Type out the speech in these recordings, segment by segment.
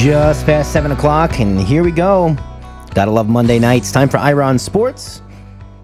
Just past 7 o'clock, and here we go. Gotta love Monday nights. Time for Ira on Sports.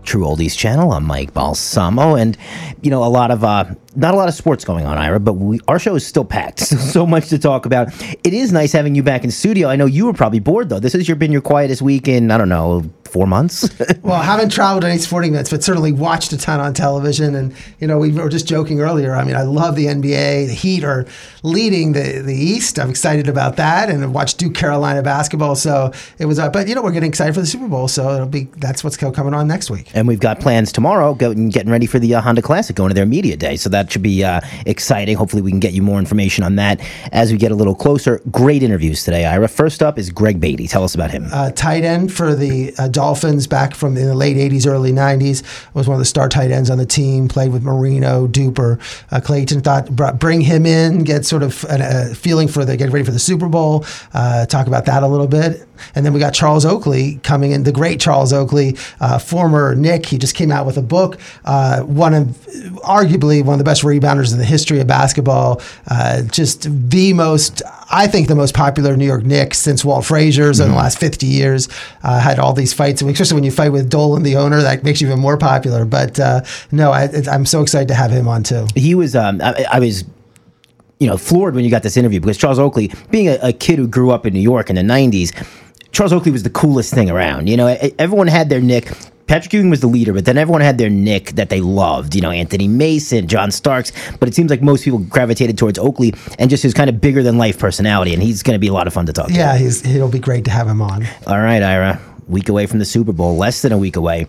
True Oldies channel. I'm Mike Balsamo, and you know a lot of uh, not a lot of sports going on, Ira, but we, our show is still packed. so much to talk about. It is nice having you back in studio. I know you were probably bored though. This has your, been your quietest week in I don't know four months. well, I haven't traveled any sporting events, but certainly watched a ton on television. And you know, we were just joking earlier. I mean, I love the NBA. The Heat are leading the the East. I'm excited about that, and I watched Duke Carolina basketball. So it was. Uh, but you know, we're getting excited for the Super Bowl. So it'll be that's what's coming on next week. And we've got plans tomorrow, going getting ready for the uh, Honda Classic, going to their media day. So that should be uh, exciting. Hopefully, we can get you more information on that as we get a little closer. Great interviews today, Ira. First up is Greg Baty. Tell us about him. Uh, tight end for the uh, Dolphins back from the late 80s, early 90s. Was one of the star tight ends on the team. Played with Marino, Duper. Uh, Clayton thought bring him in, get sort of a, a feeling for the get ready for the Super Bowl. Uh, talk about that a little bit. And then we got Charles Oakley coming in, the great Charles Oakley, uh, former Knick. He just came out with a book, uh, one of arguably one of the best rebounders in the history of basketball. Uh, just the most, I think, the most popular New York Knicks since Walt Frazier's mm-hmm. in the last 50 years. Uh, had all these fights, And especially when you fight with Dolan, the owner, that makes you even more popular. But uh, no, I, am so excited to have him on too. He was, um, I, I was you know, floored when you got this interview because Charles Oakley, being a, a, kid who grew up in New York in the 90s, Charles Oakley was the coolest thing around. You know, everyone had their Knick. Patrick Ewing was the leader, but then everyone had their Knick that they loved. You know, Anthony Mason, John Starks. But it seems like most people gravitated towards Oakley and just his kind of bigger than life personality. And he's going to be a lot of fun to talk yeah, to. Yeah, it'll be great to have him on. All right, Ira. Week away from the Super Bowl, less than a week away.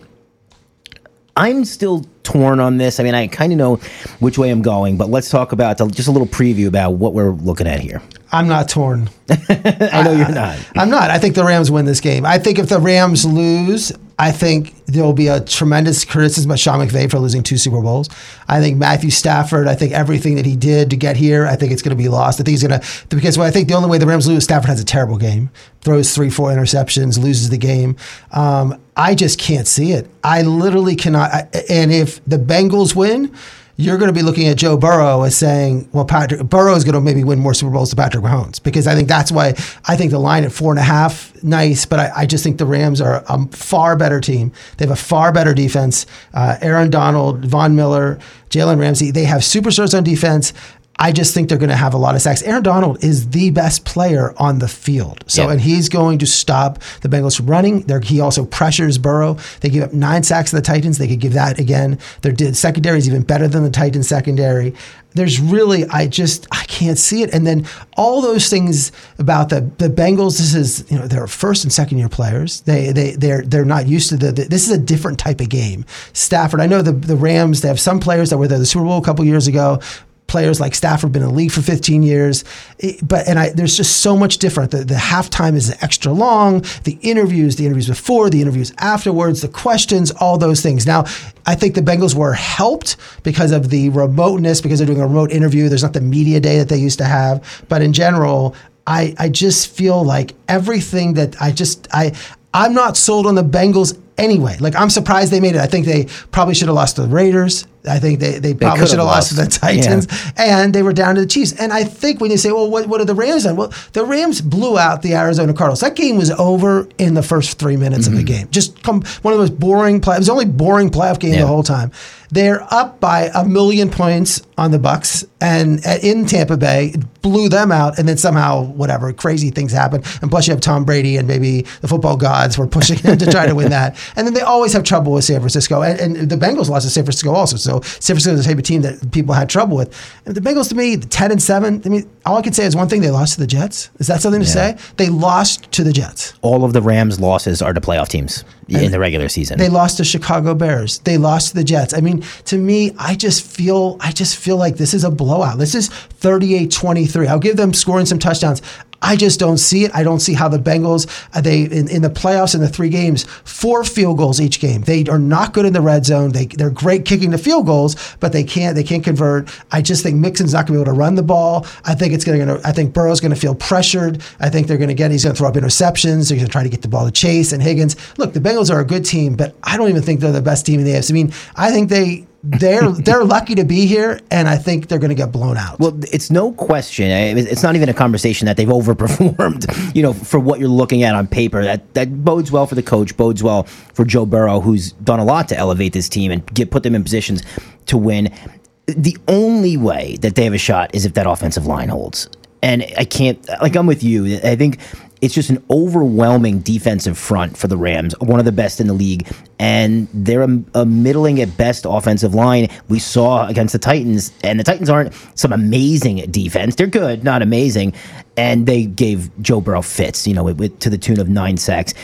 I'm still torn on this. I mean, I kind of know which way I'm going, but let's talk about just a little preview about what we're looking at here. I'm not torn. I know you're uh, not. I'm not. I think the Rams win this game. I think if the Rams lose, I think there will be a tremendous criticism of Sean McVay for losing two Super Bowls. I think Matthew Stafford, I think everything that he did to get here, I think it's going to be lost. I think he's going to, because I think the only way the Rams lose, Stafford has a terrible game, throws three, four interceptions, loses the game. Um, I just can't see it. I literally cannot. And if the Bengals win, you're going to be looking at Joe Burrow as saying, well, Patrick Burrow is going to maybe win more Super Bowls than Patrick Mahomes because I think that's why I think the line at four and a half, nice, but I, I just think the Rams are a far better team. They have a far better defense. Uh, Aaron Donald, Von Miller, Jalen Ramsey, they have superstars on defense. I just think they're going to have a lot of sacks. Aaron Donald is the best player on the field. So, yep. and he's going to stop the Bengals from running. They're, he also pressures Burrow. They give up nine sacks to the Titans. They could give that again. Their secondary is even better than the Titans secondary. There's really, I just, I can't see it. And then all those things about the the Bengals. This is, you know, they're first and second year players. They they they're they're not used to the, the. This is a different type of game. Stafford. I know the the Rams. They have some players that were there the Super Bowl a couple years ago players like Stafford been in the league for 15 years. But and I there's just so much different. The, the halftime is extra long. The interviews, the interviews before, the interviews afterwards, the questions, all those things. Now, I think the Bengals were helped because of the remoteness, because they're doing a remote interview. There's not the media day that they used to have. But in general, I, I just feel like everything that I just I I'm not sold on the Bengals anyway. Like I'm surprised they made it. I think they probably should have lost to the Raiders. I think they, they probably should have lost. lost to the Titans, yeah. and they were down to the Chiefs. And I think when you say, well, what, what are the Rams done? Well, the Rams blew out the Arizona Cardinals. That game was over in the first three minutes mm-hmm. of the mm-hmm. game. Just come, one of the most boring play. It was the only boring playoff game yeah. the whole time. They're up by a million points on the Bucs, and in Tampa Bay, it blew them out, and then somehow whatever crazy things happen. And plus, you have Tom Brady, and maybe the football gods were pushing him to try to win that. And then they always have trouble with San Francisco, and, and the Bengals lost to San Francisco also. So San Francisco is the type of team that people had trouble with. And the Bengals, to me, the ten and seven. I mean, all I can say is one thing: they lost to the Jets. Is that something to yeah. say? They lost to the Jets. All of the Rams' losses are to playoff teams and in the regular season. They lost to Chicago Bears. They lost to the Jets. I mean, to me, I just feel I just feel like this is a blowout. This is 38-23. I'll give them scoring some touchdowns. I just don't see it. I don't see how the Bengals uh, they in, in, the playoffs in the three games four field goals each game. They are not good in the red zone. They they're great kicking the field goals, but they can't they can't convert. I just think Mixon's not going to be able to run the ball. I think it's going to. I think Burrow's going to feel pressured. I think they're going to get. He's going to throw up interceptions. They're going to try to get the ball to Chase and Higgins. Look, the Bengals are a good team, but I don't even think they're the best team in the AFC. I mean, I think they they're they're lucky to be here, and I think they're going to get blown out. Well, it's no question. It's not even a conversation that they've overperformed. You know, for what you're looking at on paper, that that bodes well for the coach, bodes well for Joe Burrow, who's done a lot to elevate this team and get put them in positions to win. The only way that they have a shot is if that offensive line holds. And I can't like I'm with you. I think it's just an overwhelming defensive front for the Rams, one of the best in the league, and they're a, a, middling at best offensive line. We saw against the Titans, and the Titans aren't some amazing defense; they're good, not amazing, and they gave Joe Burrow fits, you know, with, to the tune of nine sacks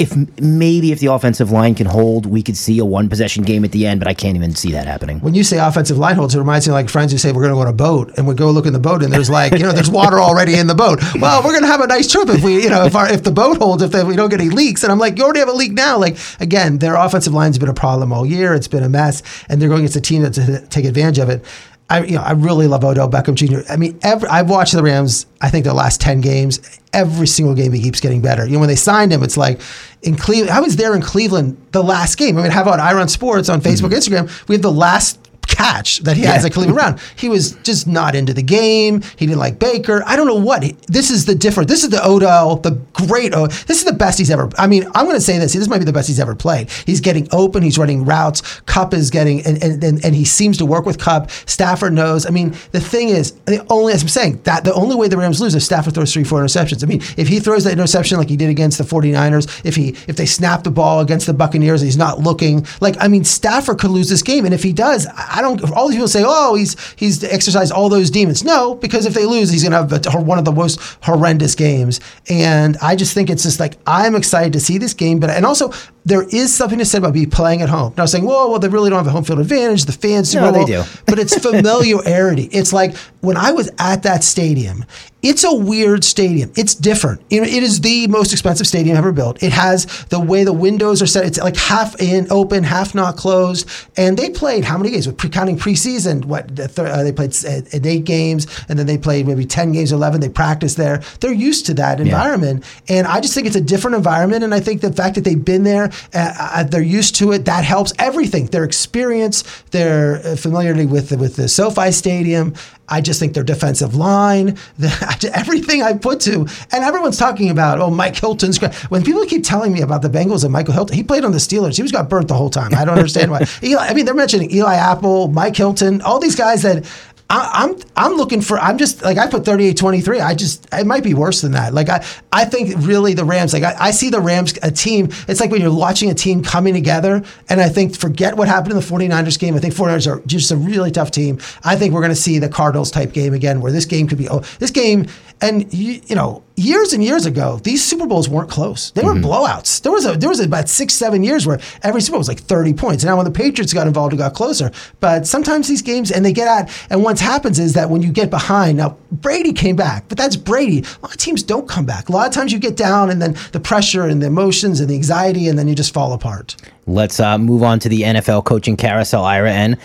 if maybe if the offensive line can hold, we could see a one possession game at the end, but I can't even see that happening. When you say offensive line holds, it reminds me of like friends who say we're going to go on a boat and we go look in the boat and there's like you know there's water already in the boat. Well, we're going to have a nice trip if we you know if our if the boat holds if we don't get any leaks. And I'm like you already have a leak now. Like again, their offensive line's been a problem all year. It's been a mess, and they're going against a team that to uh, take advantage of it. I you know I really love Odell Beckham Jr. I mean, every, I've watched the Rams. I think the last ten games, every single game he keeps getting better. You know, when they signed him, it's like in Cleveland. I was there in Cleveland the last game. I mean, how about Ira on Sports on Facebook, mm-hmm. Instagram? We have the last catch that he yeah. has at Cleveland Brown. He was just not into the game. He didn't like Baker. I don't know what. This is the different. This is the Odell, the great. Oh, this is the best he's ever. I mean, I'm going to say this. This might be the best he's ever played. He's getting open. He's running routes. Kupp is getting, and and, and, and he seems to work with Kupp. Stafford knows. I mean, the thing is, the only as I'm saying that the only way the Rams lose is Stafford throws three, four interceptions. I mean, if he throws that interception like he did against the 49ers, if he if they snap the ball against the Buccaneers, and he's not looking like. I mean, Stafford could lose this game, and if he does, I don't. All these people say say, oh, he's he's exercised all those demons. No, because if they lose, he's going to have a, one of the most horrendous games. And I just think it's just like I'm excited to see this game, but and also there is something to say about be playing at home. Now saying, well, well, they really don't have a home field advantage. The fans, no, they do. but it's familiarity. it's like when I was at that stadium. It's a weird stadium. It's different. It is the most expensive stadium ever built. It has the way the windows are set. It's like half in open, half not closed. And they played how many games? With pre- counting preseason, what uh, they played uh, eight games, and then they played maybe ten games, eleven. They practiced there. They're used to that environment, yeah. and I just think it's a different environment. And I think the fact that they've been there uh, uh, they're used to it. That helps everything. Their experience, their uh, familiarity with the, with the SoFi Stadium. I just think their defensive line, the, everything I put to, and everyone's talking about, oh, Mike Hilton's. great. When people keep telling me about the Bengals and Michael Hilton, he played on the Steelers. He was got burnt the whole time. I don't understand why. Eli, I mean, they're mentioning Eli Apple, Mike Hilton, all these guys that I, am I'm looking for I'm just like I put 38 23 I just it might be worse than that. Like I I think really the Rams like I, I see the Rams a team it's like when you're watching a team coming together and I think forget what happened in the 49ers game. I think 49ers are just a really tough team. I think we're going to see the Cardinals type game again where this game could be oh this game and you, you know years and years ago, these Super Bowls weren't close. They were mm-hmm. blowouts. There was a there was about six, seven years where every Super Bowl was like 30 points. And now when the Patriots got involved, it got closer. But sometimes these games, and they get at, and what happens is that when you get behind, now Brady came back, but that's Brady. A lot of teams don't come back. A lot of times you get down, and then the pressure and the emotions and the anxiety, and then you just fall apart. Let's uh, move on to the NFL coaching carousel, Ira. And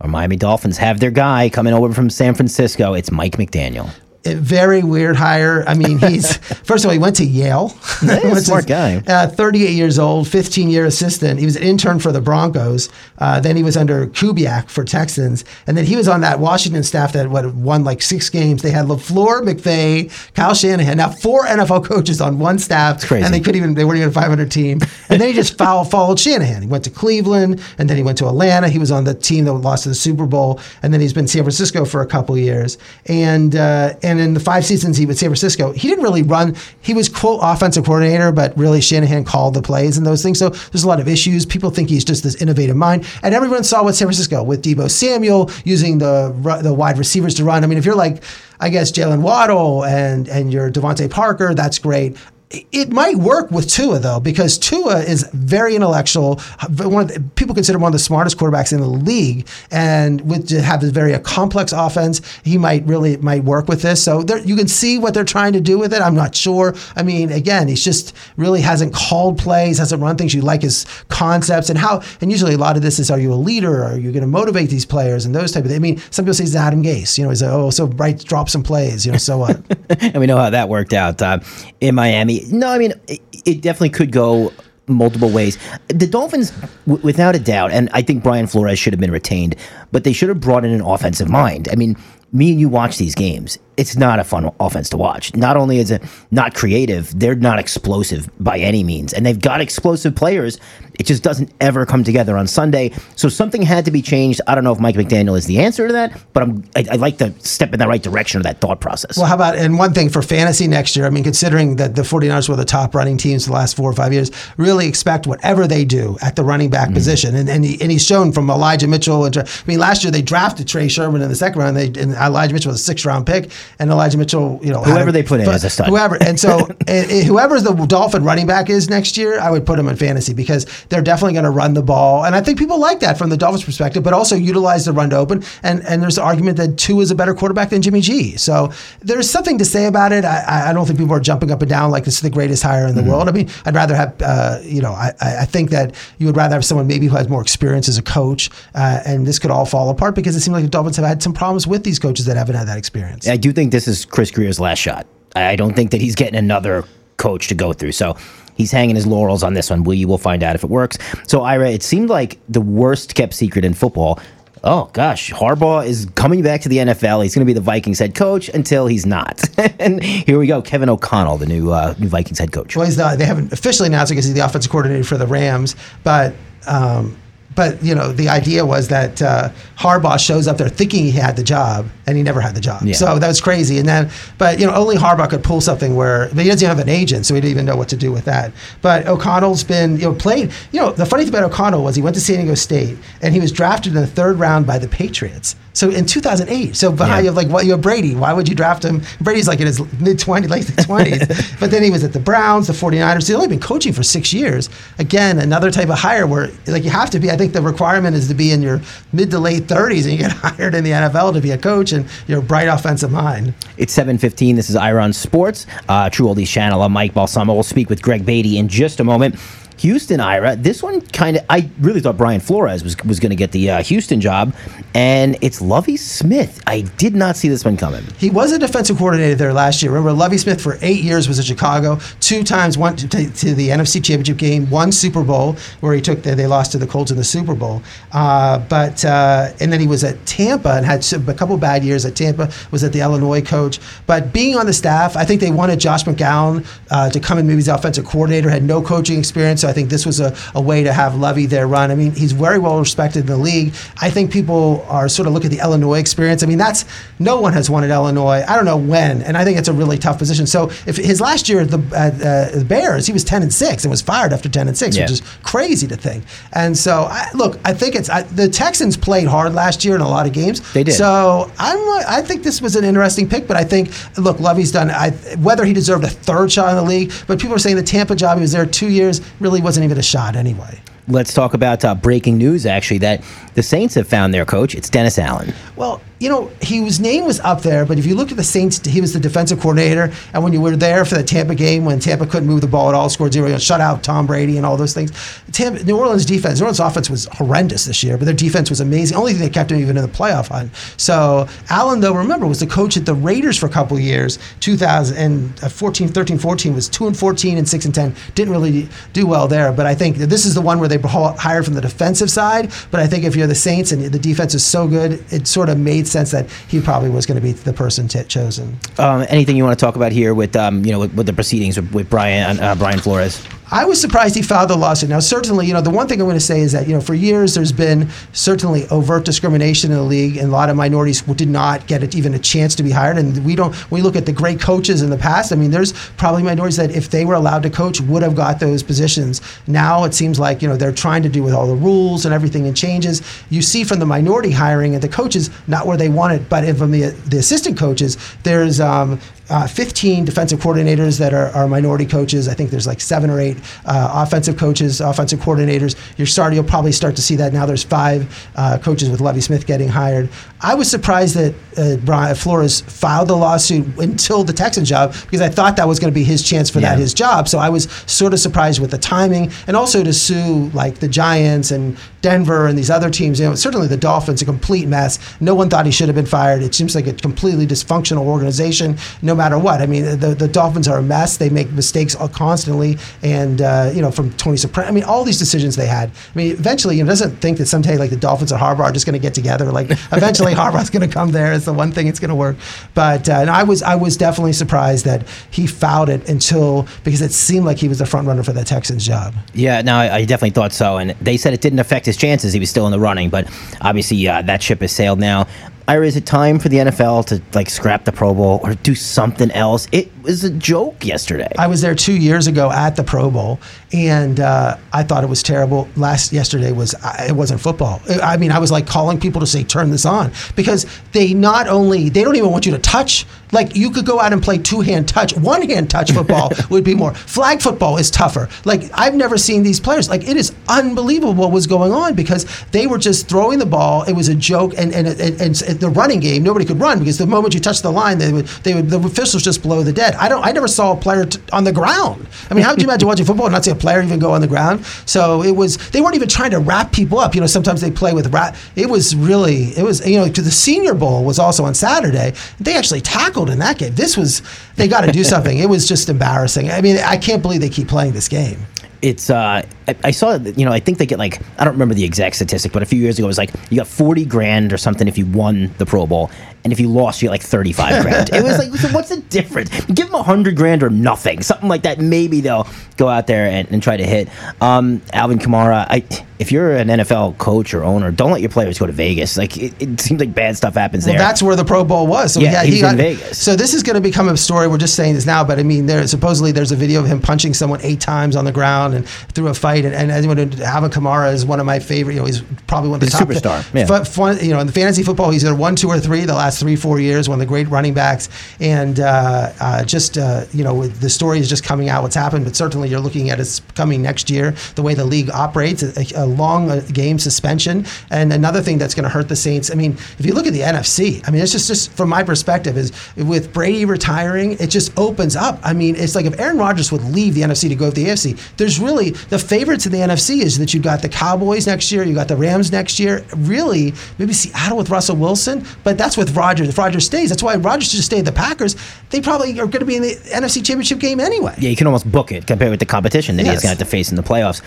our Miami Dolphins have their guy coming over from San Francisco. It's Mike McDaniel very weird hire. I mean, he's first of all, he went to Yale. Hey, smart guy. Uh, 38 years old, 15 year assistant. He was an intern for the Broncos. Uh, then he was under Kubiak for Texans, and then he was on that Washington staff that what won like six games. They had LaFleur, McVay, Kyle Shanahan. Now four NFL coaches on one staff, and they couldn't even they weren't even a 500 team. And then he just foul, followed Shanahan. He went to Cleveland, and then he went to Atlanta. He was on the team that lost to the Super Bowl, and then he's been in San Francisco for a couple years, and uh, and and in the five seasons he was San Francisco, he didn't really run. He was quote offensive coordinator, but really Shanahan called the plays and those things. So there's a lot of issues. People think he's just this innovative mind, and everyone saw with San Francisco with Deebo Samuel using the the wide receivers to run. I mean, if you're like I guess Jaylen Waddle and and your DeVante Parker, that's great. It might work with Tua though, because Tua is very intellectual. One the, people consider one of the smartest quarterbacks in the league, and with to have a very a complex offense, he might really might work with this. So there, you can see what they're trying to do with it. I'm not sure. I mean, again, he's just really hasn't called plays, hasn't run things. You like his concepts and how. And usually, a lot of this is: Are you a leader? Are you going to motivate these players and those type of? things. I mean, some people say he's Adam Gase. You know, he's like, oh, so right, drop some plays. You know, so what? and we know how that worked out uh, in Miami no, I mean, it, it definitely could go multiple ways. The Dolphins, w- without a doubt, and I think Brian Flores should have been retained, but they should have brought in an offensive mind. I mean, me and you watch these games. It's not a fun offense to watch. Not only is it not creative, they're not explosive by any means, and they've got explosive players. It just doesn't ever come together on Sunday. So something had to be changed. I don't know if Mike McDaniel is the answer to that, but I'm I, I like to step in the right direction of that thought process. Well, how about, and one thing for fantasy next year, I mean, considering that the 49ers were the top running teams the last four or five years, really expect whatever they do at the running back mm-hmm. position. And, and, he, and he's shown from Elijah Mitchell. And, I mean, last year they drafted Trey Sermon in the second round, they, and Elijah Mitchell was a sixth round pick, and Elijah Mitchell, you know, whoever a, they put in as a stud. Whoever. And so, it, it, whoever's the Dolphin running back is next year, I would put him in fantasy because they're definitely going to run the ball. And I think people like that from the Dolphins' perspective, but also utilize the run to open. And and there's the argument that Tua is a better quarterback than Jimmy G. So there's something to say about it. I, I don't think people are jumping up and down like this is the greatest hire in the mm-hmm. world. I mean, I'd rather have, uh, you know, I, I think that you would rather have someone maybe who has more experience as a coach. Uh, and this could all fall apart because it seems like the Dolphins have had some problems with these coaches that haven't had that experience. I do think this is Chris Grier's last shot. I don't think that he's getting another coach to go through. So he's hanging his laurels on this one. We will find out if it works. So, Ira, it seemed like the worst kept secret in football. Oh gosh, Harbaugh is coming back to the NFL. He's going to be the Vikings head coach until he's not. and here we go, Kevin O'Connell, the new uh, new Vikings head coach. Well, he's the, they haven't officially announced because he's the offensive coordinator for the Rams, but. Um, but you know, the idea was that uh, Harbaugh shows up there thinking he had the job, and he never had the job. Yeah. So that was crazy. And then, but you know, only Harbaugh could pull something where, but he doesn't have an agent, so he didn't even know what to do with that. But O'Connell's been, you know, played. You know, the funny thing about O'Connell was he went to San Diego State, and he was drafted in the third round by the Patriots. So in 2008, so behind yeah. you have like what you have Brady. Why would you draft him? Brady's like in his mid 20s, late 20s. but then he was at the Browns, the 49ers. He's only been coaching for six years. Again, another type of hire where like you have to be. I think the requirement is to be in your mid to late 30s, and you get hired in the NFL to be a coach, and you're a bright offensive mind. It's 7:15. This is Ira on Sports, uh, True Oldies channel. I'm Mike Balsamo. We'll speak with Greg Baty in just a moment. Houston, Ira. This one kind of, I really thought Brian Flores was, was going to get the uh, Houston job, and it's Lovie Smith. I did not see this one coming. He was a defensive coordinator there last year. Remember, Lovie Smith for eight years was at Chicago, two times went to, to the NFC Championship game, one Super Bowl where he took, the, they lost to the Colts in the Super Bowl. Uh, but, uh, and then he was at Tampa and had a couple bad years at Tampa, was at the Illinois coach. But being on the staff, I think they wanted Josh McCown uh, to come in maybe as the offensive coordinator, had no coaching experience. So I think this was a, a way to have Lovie there run. I mean, he's very well respected in the league. I think people are sort of look at the Illinois experience. I mean, that's no one has won at Illinois. I don't know when, and I think it's a really tough position. So if his last year at the, uh, the Bears, he was ten and six and was fired after ten and six, yeah. which is crazy to think. And so, I, look, I think it's I, the Texans played hard last year in a lot of games. They did. So I'm I think this was an interesting pick, but I think look, Lovie's done. I, whether he deserved a third shot in the league, but people are saying the Tampa job he was there two years really wasn't even a shot anyway. Let's talk about uh, breaking news, actually, that the Saints have found their coach. It's Dennis Allen. Well, you know, his name was up there, but if you look at the Saints, he was the defensive coordinator. And when you were there for the Tampa game, when Tampa couldn't move the ball at all, scored zero, you know, shut out Tom Brady and all those things. Tampa, New Orleans defense, New Orleans offense was horrendous this year, but their defense was amazing. Only thing that kept them even in the playoff hunt. So Allen, though, remember, was the coach at the Raiders for a couple years. 2014, uh, 13, 14 was 2 and 14 and 6 and 10. Didn't really do well there, but I think this is the one where they hired from the defensive side. But I think if you're the Saints and the defense is so good, it sort of made sense that he probably was going to be the person t- chosen. Um, anything you want to talk about here with um, you know with, with, the proceedings with, with Brian uh, Brian Flores? I was surprised he filed the lawsuit. Now, certainly, you know, the one thing I'm going to say is that, you know, for years there's been certainly overt discrimination in the league, and a lot of minorities did not get it, even a chance to be hired. And we don't, we look at the great coaches in the past, I mean, there's probably minorities that if they were allowed to coach would have got those positions. Now it seems like, you know, they're trying to do with all the rules and everything and changes. You see from the minority hiring and the coaches, not where they want it, but from the, the assistant coaches, there's um, uh, 15 defensive coordinators that are, are, minority coaches. I think there's like seven or eight uh, offensive coaches, offensive coordinators. You're starting, you'll probably start to see that now. There's five uh, coaches with Lovie Smith getting hired. I was surprised that uh, Brian Flores filed the lawsuit until the Texan job because I thought that was going to be his chance for yeah. that his job. So I was sort of surprised with the timing and also to sue like the Giants and Denver and these other teams. You know, certainly the Dolphins, a complete mess. No one thought he should have been fired. It seems like a completely dysfunctional organization. No matter what. I mean, the, the Dolphins are a mess. They make mistakes constantly, and uh, you know, from Tony Sparano. I mean, all these decisions they had. I mean, eventually, you know, doesn't think that someday like the Dolphins or Harbaugh are just going to get together. Like eventually, Harbaugh's going to come there. It's the one thing it's going to work. But uh, I was I was definitely surprised that he fouled it until because it seemed like he was the front runner for the Texans job. Yeah, no, I, I definitely thought so, and they said it didn't affect his chances. He was still in the running, but obviously uh, that ship has sailed now. Ira, is it time for the NFL to like scrap the Pro Bowl or do something else? It was a joke yesterday. I was there two years ago at the Pro Bowl, and uh, I thought it was terrible. Last yesterday was it wasn't football. I mean, I was like calling people to say turn this on because they not only they don't even want you to touch. Like you could go out and play two hand touch, one hand touch football would be more. Flag football is tougher. Like I've never seen these players. Like it is unbelievable what was going on because they were just throwing the ball. It was a joke, and and, and, and the running game nobody could run because the moment you touch the line, they would they would the officials just blow the dead. I don't. I never saw a player t- on the ground. I mean, how would you imagine watching football and not see a player even go on the ground? So it was. They weren't even trying to wrap people up. You know, sometimes they play with wrap. It was really. It was. You know, to the Senior Bowl was also on Saturday. They actually tackled in that game. This was. They got to do something. It was just embarrassing. I mean, I can't believe they keep playing this game it's uh I, I saw you know I think they get like I don't remember the exact statistic but a few years ago it was like you got 40 grand or something if you won the Pro Bowl and if you lost you get like 35 grand it was like so what's the difference give them 100 grand or nothing something like that maybe they'll go out there and, and try to hit um Alvin Kamara I if you're an NFL coach or owner, don't let your players go to Vegas. Like it, it seems like bad stuff happens well, there. That's where the Pro Bowl was. So yeah, he he's got, in Vegas. So this is going to become a story. We're just saying this now, but I mean, there supposedly there's a video of him punching someone eight times on the ground and through a fight. And, and anyone, Alvin Kamara is one of my favorite. You know, he's probably one of the he's top superstar. Yeah. F- fun, you know, in the fantasy football, he's either one, two, or three the last three, four years. One of the great running backs, and uh, uh, just uh, you know, the story is just coming out. What's happened, but certainly you're looking at it's coming next year. The way the league operates, a, a long uh, game game suspension. And another thing that's going to hurt the Saints. I mean, if you look at the NFC, I mean, it's just, just from my perspective is with Brady retiring, it just opens up. I mean, it's like if Aaron Rodgers would leave the NFC to go to the AFC, there's really the favorites in the NFC is that you've got the Cowboys next year, you got the Rams next year. Really, maybe Seattle with Russell Wilson, but that's with Rodgers. If Rodgers stays, that's why Rodgers should stay at the Packers. They probably are going to be in the NFC Championship game anyway. Yeah, you can almost book it compared with the competition that yes. he's going to have to face in the playoffs.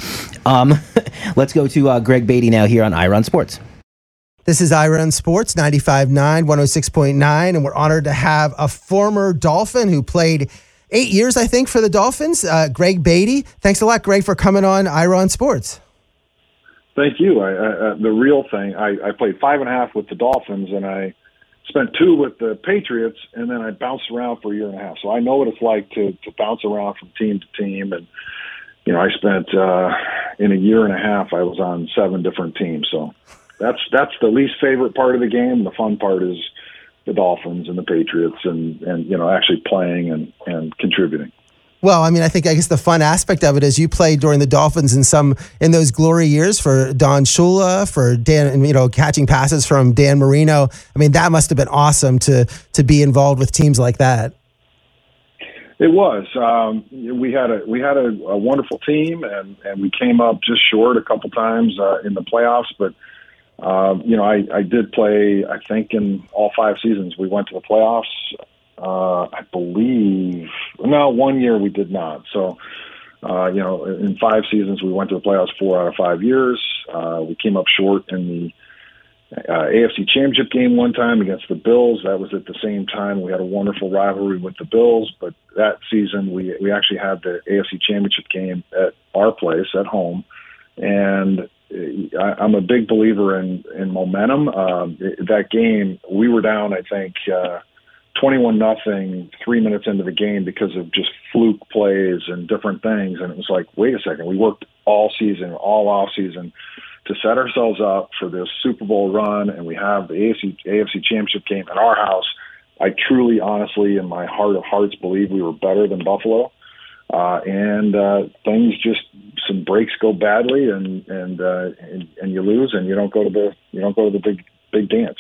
Um, let's go to uh, Greg Beatty now here on Ira on Sports. This is Ira on Sports 95.9, 106.9, and we're honored to have a former Dolphin who played eight years, I think, for the Dolphins, uh, Greg Baty. Thanks a lot, Greg, for coming on Ira on Sports. Thank you. I, I, uh, the real thing, I, I played five and a half with the Dolphins, and I spent two with the Patriots, and then I bounced around for a year and a half. So I know what it's like to, to bounce around from team to team and – you know, I spent uh, in a year and a half. I was on seven different teams, so that's that's the least favorite part of the game. The fun part is the Dolphins and the Patriots, and and you know, actually playing and and contributing. Well, I mean, I think I guess the fun aspect of it is you played during the Dolphins in some in those glory years for Don Shula, for Dan, you know, catching passes from Dan Marino. I mean, that must have been awesome to to be involved with teams like that. It was. Um, we had a we had a, a wonderful team, and and we came up just short a couple times uh, in the playoffs. But um, you know, I, I did play. I think in all five seasons we went to the playoffs. Uh, I believe no, one year we did not. So. Uh, you know, in five seasons, we went to the playoffs four out of five years. Uh, we came up short in the uh, AFC Championship game one time against the Bills. That was at the same time we had a wonderful rivalry with the Bills, but that season we we actually had the AFC Championship game at our place at home, and I, I'm a big believer in in momentum. Um, that game we were down, I think. Uh, 21 nothing three minutes into the game because of just fluke plays and different things and it was like wait a second we worked all season all off season to set ourselves up for this Super Bowl run, and we have the AFC, AFC Championship game at our house. I truly, honestly, in my heart of hearts, believe we were better than Buffalo. Uh, and uh, things just some breaks go badly, and and, uh, and and you lose, and you don't go to the you don't go to the big big dance.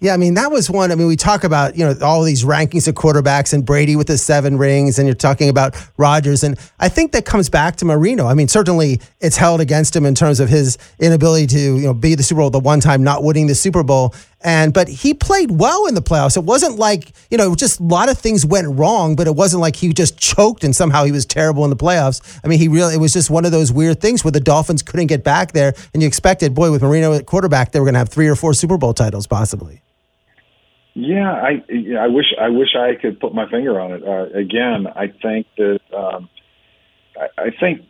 Yeah, I mean that was one. I mean, we talk about you know all these rankings of quarterbacks and Brady with the seven rings, and you're talking about Rodgers, and I think that comes back to Marino. I mean, certainly it's held against him in terms of his inability to you know be the Super Bowl the one time, not winning the Super Bowl. And but he played well in the playoffs. It wasn't like you know, just a lot of things went wrong, but it wasn't like he just choked and somehow he was terrible in the playoffs. I mean, he really it was just one of those weird things where the Dolphins couldn't get back there, and you expected, boy, with Marino at quarterback, they were going to have three or four Super Bowl titles possibly. Yeah, I I wish I wish I could put my finger on it. Uh, again, I think that um, I, I think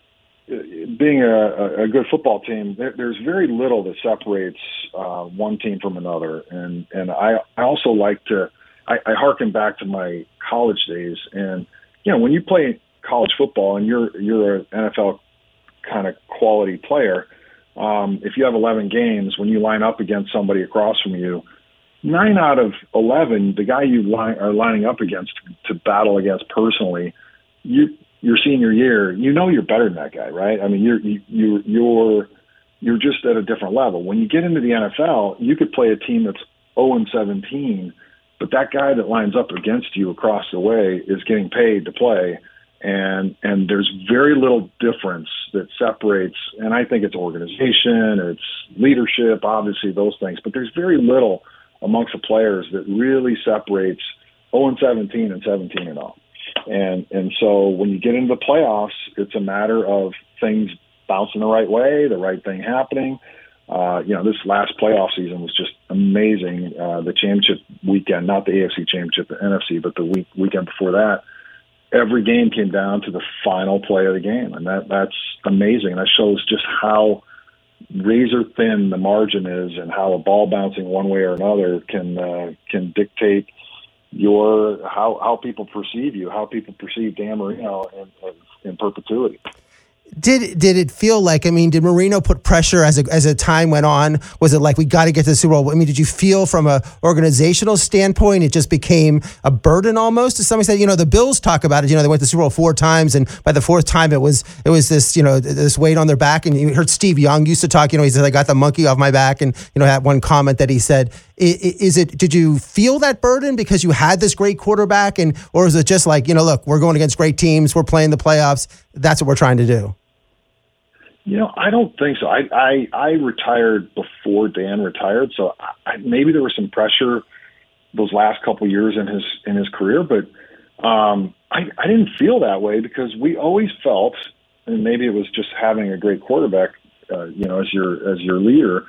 being a, a good football team, there, there's very little that separates uh, one team from another, and and I I also like to I, I harken back to my college days, and you know when you play college football and you're you're an NFL kind of quality player, um, if you have 11 games, when you line up against somebody across from you nine out of eleven, the guy you line, are lining up against to battle against personally, you your senior year, you know you're better than that guy, right? I mean, you're you, you're you're you're just at a different level. When you get into the NFL, you could play a team that's 0 and 17, but that guy that lines up against you across the way is getting paid to play. And and there's very little difference that separates, and I think it's organization, it's leadership, obviously those things, but there's very little amongst the players that really separates 0 and 17 and 17 and all. And and so when you get into the playoffs, it's a matter of things bouncing the right way, the right thing happening. Uh, you know, this last playoff season was just amazing. Uh, the championship weekend, not the AFC championship, the NFC, but the week weekend before that, every game came down to the final play of the game, and that that's amazing. And that shows just how razor thin the margin is and how a ball bouncing one way or another can uh, can dictate your how how people perceive you, how people perceive Dan Marino in, in, in perpetuity. Did did it feel like? I mean, did Marino put pressure as a, as a time went on? Was it like we got to get to the Super Bowl? I mean, did you feel from a organizational standpoint it just became a burden almost to some extent? You know, the Bills talk about it. You know, they went to the Super Bowl four times, and by the fourth time, it was it was this you know this weight on their back. And you heard Steve Young used to talk. You know, he said I got the monkey off my back, and you know, had one comment that he said, "Is it? Did you feel that burden because you had this great quarterback, and or is it just like you know, look, we're going against great teams, we're playing the playoffs, that's what we're trying to do." You know, I don't think so. I I, I retired before Dan retired, so I, maybe there was some pressure those last couple years in his in his career, but um, I I didn't feel that way because we always felt, and maybe it was just having a great quarterback, uh, you know, as your as your leader.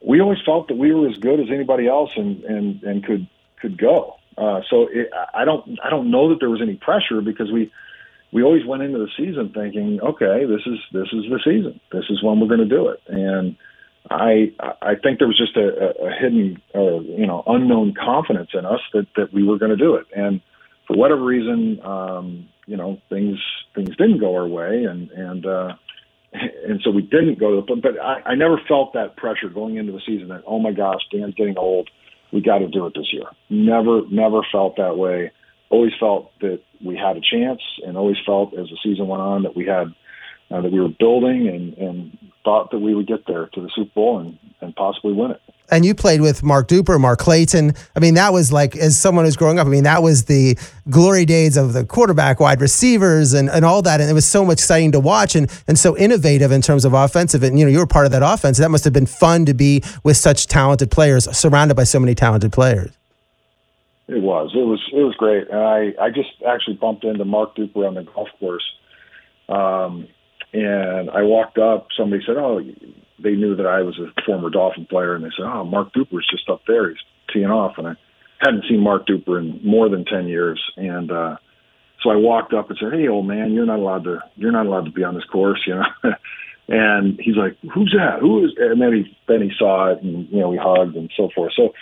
We always felt that we were as good as anybody else and and and could could go. Uh, so it, I don't I don't know that there was any pressure because we we always went into the season thinking, okay, this is this is the season. This is when we're going to do it. And I I think there was just a, a hidden or you know unknown confidence in us that that we were going to do it. And for whatever reason, um, you know, things things didn't go our way, and and uh, and so we didn't go to the. But I, I never felt that pressure going into the season that oh my gosh, Dan's getting old. We got to do it this year. Never never felt that way always felt that we had a chance, and always felt as the season went on that we had uh, that we were building, and, and thought that we would get there to the Super Bowl and, and possibly win it. And you played with Mark Duper, Mark Clayton. I mean, that was like, as someone who's growing up, I mean, that was the glory days of the quarterback, wide receivers, and, and all that. And it was so much exciting to watch and, and so innovative in terms of offensive. And, you know, you were part of that offense. That must have been fun to be with such talented players, surrounded by so many talented players. It was. It was. It was great. And I, I just actually bumped into Mark Duper on the golf course. Um, and I walked up. Somebody said, "Oh, they knew that I was a former Dolphin player," and they said, "Oh, Mark Duper's just up there. He's teeing off." And I hadn't seen Mark Duper in more than ten years, and uh, so I walked up and said, "Hey, old man, you're not allowed to. You're not allowed to be on this course, you know." and he's like, "Who's that? Who is?" And then he then he saw it, and you know, we hugged and so forth. So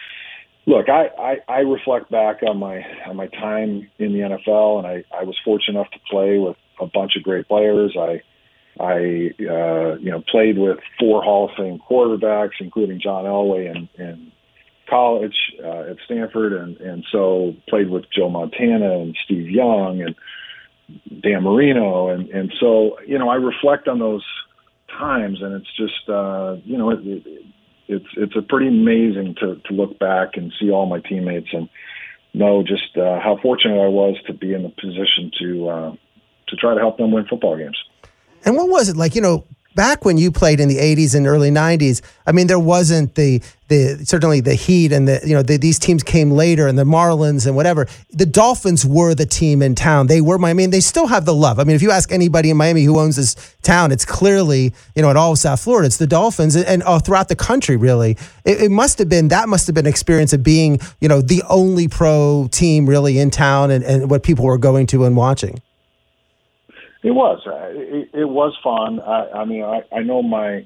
look, I, I, I reflect back on my on my time in the NFL, and I, I was fortunate enough to play with a bunch of great players. I I uh, you know played with four Hall of Fame quarterbacks, including John Elway in, college uh, at Stanford, and and so played with Joe Montana and Steve Young and Dan Marino, and and so you know I reflect on those times, and it's just uh, you know it, it, it's it's a pretty amazing to to look back and see all my teammates and know just uh, how fortunate I was to be in the position to uh, to try to help them win football games. And what was it like? You know, back when you played in the 80s and early 90s, I mean, there wasn't the the certainly the Heat and the you know the, these teams came later and the Marlins and whatever. The Dolphins were the team in town. They were. I mean, they still have the love. I mean, if you ask anybody in Miami who owns this town, it's clearly you know at all of South Florida, it's the Dolphins and, and oh, throughout the country. Really, it, it must have been that must have been experience of being you know the only pro team really in town and, and what people were going to and watching. It was. Uh, it, it was fun. I, I mean, I, I know my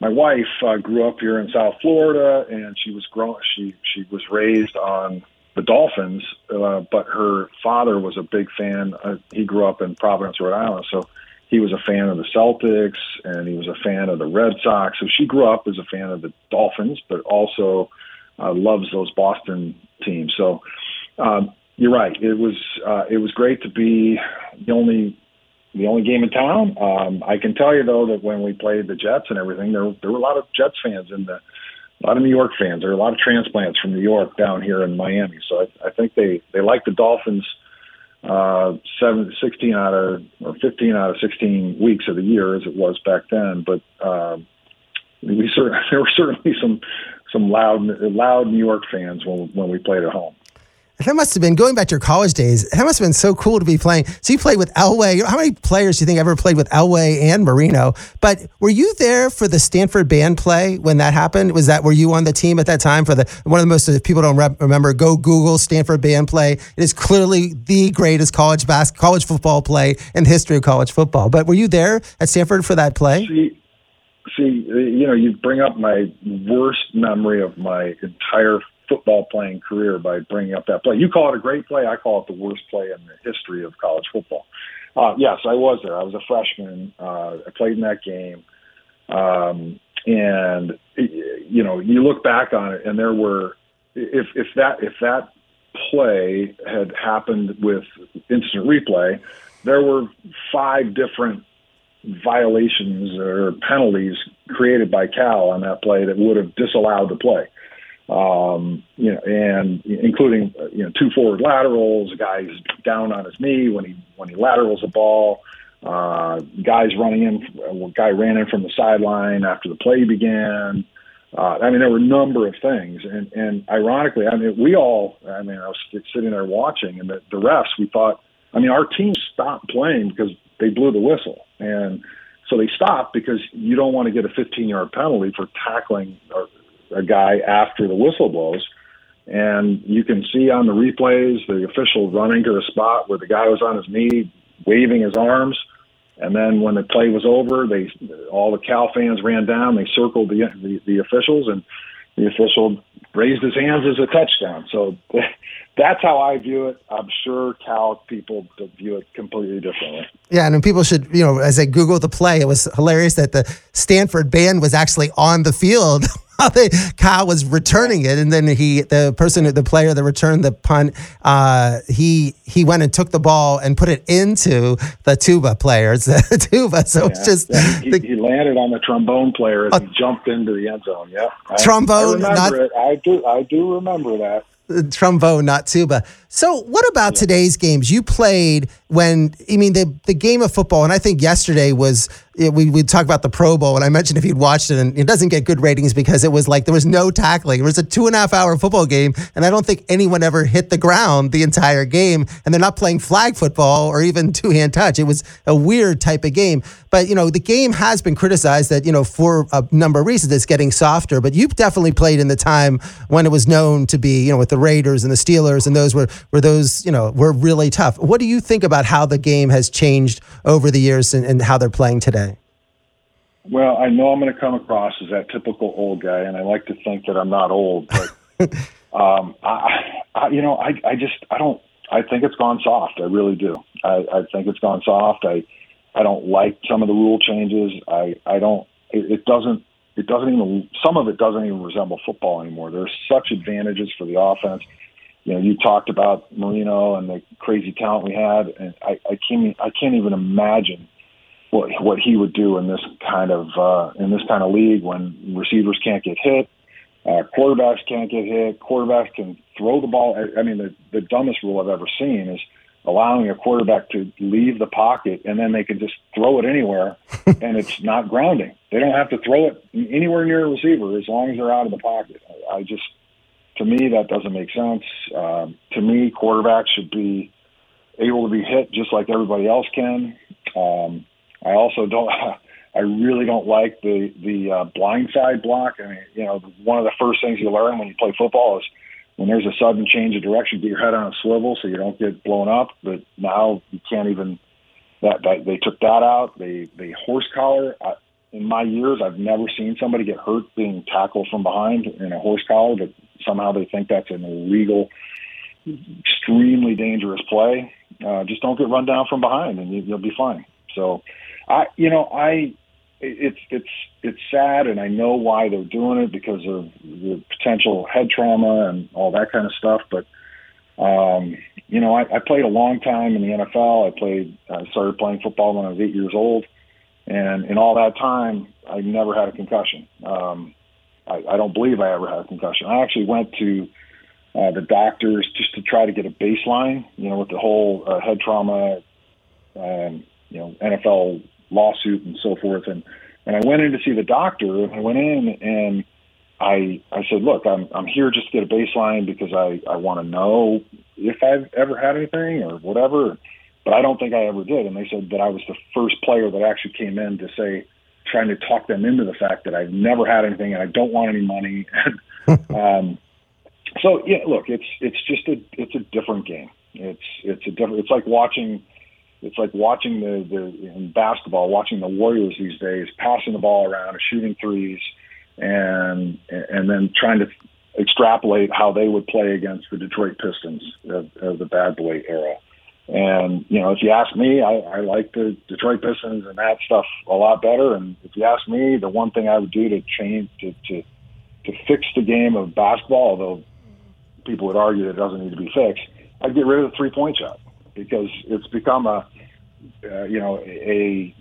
my wife uh, grew up here in South Florida, and she was grown. She she was raised on the Dolphins, uh, but her father was a big fan. Uh, he grew up in Providence, Rhode Island, so he was a fan of the Celtics, and he was a fan of the Red Sox. So she grew up as a fan of the Dolphins, but also uh, loves those Boston teams. So um, you're right. It was uh, it was great to be the only the only game in town. Um, I can tell you though that when we played the Jets and everything, there there were a lot of Jets fans in the a lot of New York fans. There are a lot of transplants from New York down here in Miami. So I, I think they they like the Dolphins. Uh, seven, 16 out of or 15 out of 16 weeks of the year as it was back then. But um, we there were certainly some some loud loud New York fans when when we played at home. That must have been going back to your college days. That must have been so cool to be playing. So you played with Elway. How many players do you think ever played with Elway and Marino? But were you there for the Stanford band play when that happened? Was that were you on the team at that time for the one of the most if people don't remember? Go Google Stanford band play. It is clearly the greatest college bas- college football play in the history of college football. But were you there at Stanford for that play? See, see, you know, you bring up my worst memory of my entire football playing career by bringing up that play. You call it a great play. I call it the worst play in the history of college football. Uh, yes, I was there. I was a freshman. Uh, I played in that game. Um, and you know, you look back on it, and there were if if that if that play had happened with instant replay, there were five different violations or penalties created by Cal on that play that would have disallowed the play um, you know, and including you know two forward laterals, guys down on his knee when he when he laterals a ball, uh, guys running in, guy ran in from the sideline after the play began. Uh, I mean, there were a number of things, and and ironically, I mean, we all, I mean, I was sitting there watching, and the, the refs, we thought, I mean, our team stopped playing because they blew the whistle, and so they stopped because you don't want to get a 15 yard penalty for tackling or a guy after the whistle blows. And you can see on the replays the official running to the spot where the guy was on his knee, waving his arms. And then when the play was over, they all the Cal fans ran down. They circled the the, the officials, and the official raised his hands as a touchdown. So that's how I view it. I'm sure Cal people view it completely differently. Yeah, and people should, you know, as they Google the play, it was hilarious that the Stanford band was actually on the field Cal was returning it, and then he, the person, the player that returned the punt, uh, he he went and took the ball and put it into the tuba players, the tuba. So yeah, it's just yeah, he, the, he, landed on the trombone player as uh, he jumped into the end zone. Yeah, trombone. I, I not, it. I do. I do remember that trombone, not tuba. So, what about yeah. today's games? You played when I mean the the game of football, and I think yesterday was we we talk about the Pro Bowl, and I mentioned if you'd watched it, and it doesn't get good ratings because it was like there was no tackling. It was a two and a half hour football game, and I don't think anyone ever hit the ground the entire game. And they're not playing flag football or even two hand touch. It was a weird type of game. But you know, the game has been criticized that you know for a number of reasons it's getting softer. But you've definitely played in the time when it was known to be you know with the Raiders and the Steelers, and those were were those you know were really tough. What do you think about how the game has changed over the years and, and how they're playing today? Well, I know I'm going to come across as that typical old guy, and I like to think that I'm not old, but um, I, I, you know, I, I just, I don't, I think it's gone soft. I really do. I, I think it's gone soft. I, I don't like some of the rule changes. I, I don't. It, it doesn't. It doesn't even. Some of it doesn't even resemble football anymore. There's such advantages for the offense. You know, you talked about Marino and the crazy talent we had, and I, I can't. I can't even imagine what what he would do in this kind of uh, in this kind of league when receivers can't get hit, uh, quarterbacks can't get hit, quarterbacks can throw the ball. I, mean, the the dumbest rule I've ever seen is allowing a quarterback to leave the pocket and then they can just throw it anywhere and it's not grounding. They don't have to throw it anywhere near a receiver as long as they're out of the pocket. I just, to me, that doesn't make sense. Um, to me, quarterbacks should be able to be hit just like everybody else can. Um, I also don't. I really don't like the the uh, blindside block. I mean, you know, one of the first things you learn when you play football is when there's a sudden change of direction, get your head on a swivel so you don't get blown up. But now you can't even. That, that they took that out. They they horse collar. I, in my years, I've never seen somebody get hurt being tackled from behind in a horse collar, but somehow they think that's an illegal, extremely dangerous play. Uh, just don't get run down from behind, and you, you'll be fine. So, I you know I it's it's it's sad, and I know why they're doing it because of the potential head trauma and all that kind of stuff. But um, you know, I, I played a long time in the NFL. I played, I started playing football when I was eight years old, and in all that time, I never had a concussion. Um, I, I don't believe I ever had a concussion. I actually went to uh, the doctors just to try to get a baseline, you know, with the whole uh, head trauma, um, you know, NFL lawsuit and so forth. And and I went in to see the doctor, I went in and I I said, look, I'm I'm here just to get a baseline because I I want to know if I've ever had anything or whatever. But I don't think I ever did. And they said that I was the first player that actually came in to say, trying to talk them into the fact that I've never had anything and I don't want any money. um, so yeah, look, it's it's just a it's a different game. It's it's a different. It's like watching it's like watching the, the in basketball, watching the Warriors these days, passing the ball around, shooting threes, and and then trying to extrapolate how they would play against the Detroit Pistons of, of the bad boy era. And you know, if you ask me, I, I like the Detroit Pistons and that stuff a lot better. And if you ask me, the one thing I would do to change to to, to fix the game of basketball, although people would argue that it doesn't need to be fixed, I'd get rid of the three point shot because it's become a uh, you know a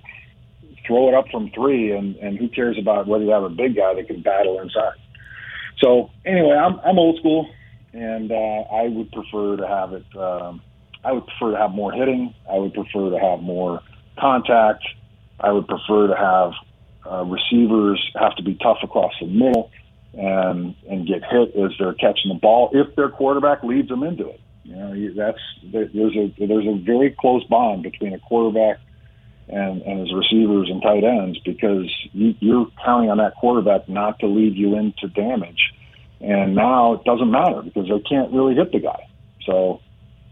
throw it up from three, and and who cares about whether you have a big guy that can battle inside. So anyway, I'm I'm old school, and uh, I would prefer to have it. Um, I would prefer to have more hitting. I would prefer to have more contact. I would prefer to have uh, receivers have to be tough across the middle and and get hit as they're catching the ball if their quarterback leads them into it. You know, that's there's a there's a very close bond between a quarterback and, and his receivers and tight ends because you, you're counting on that quarterback not to lead you into damage. And now it doesn't matter because they can't really hit the guy. So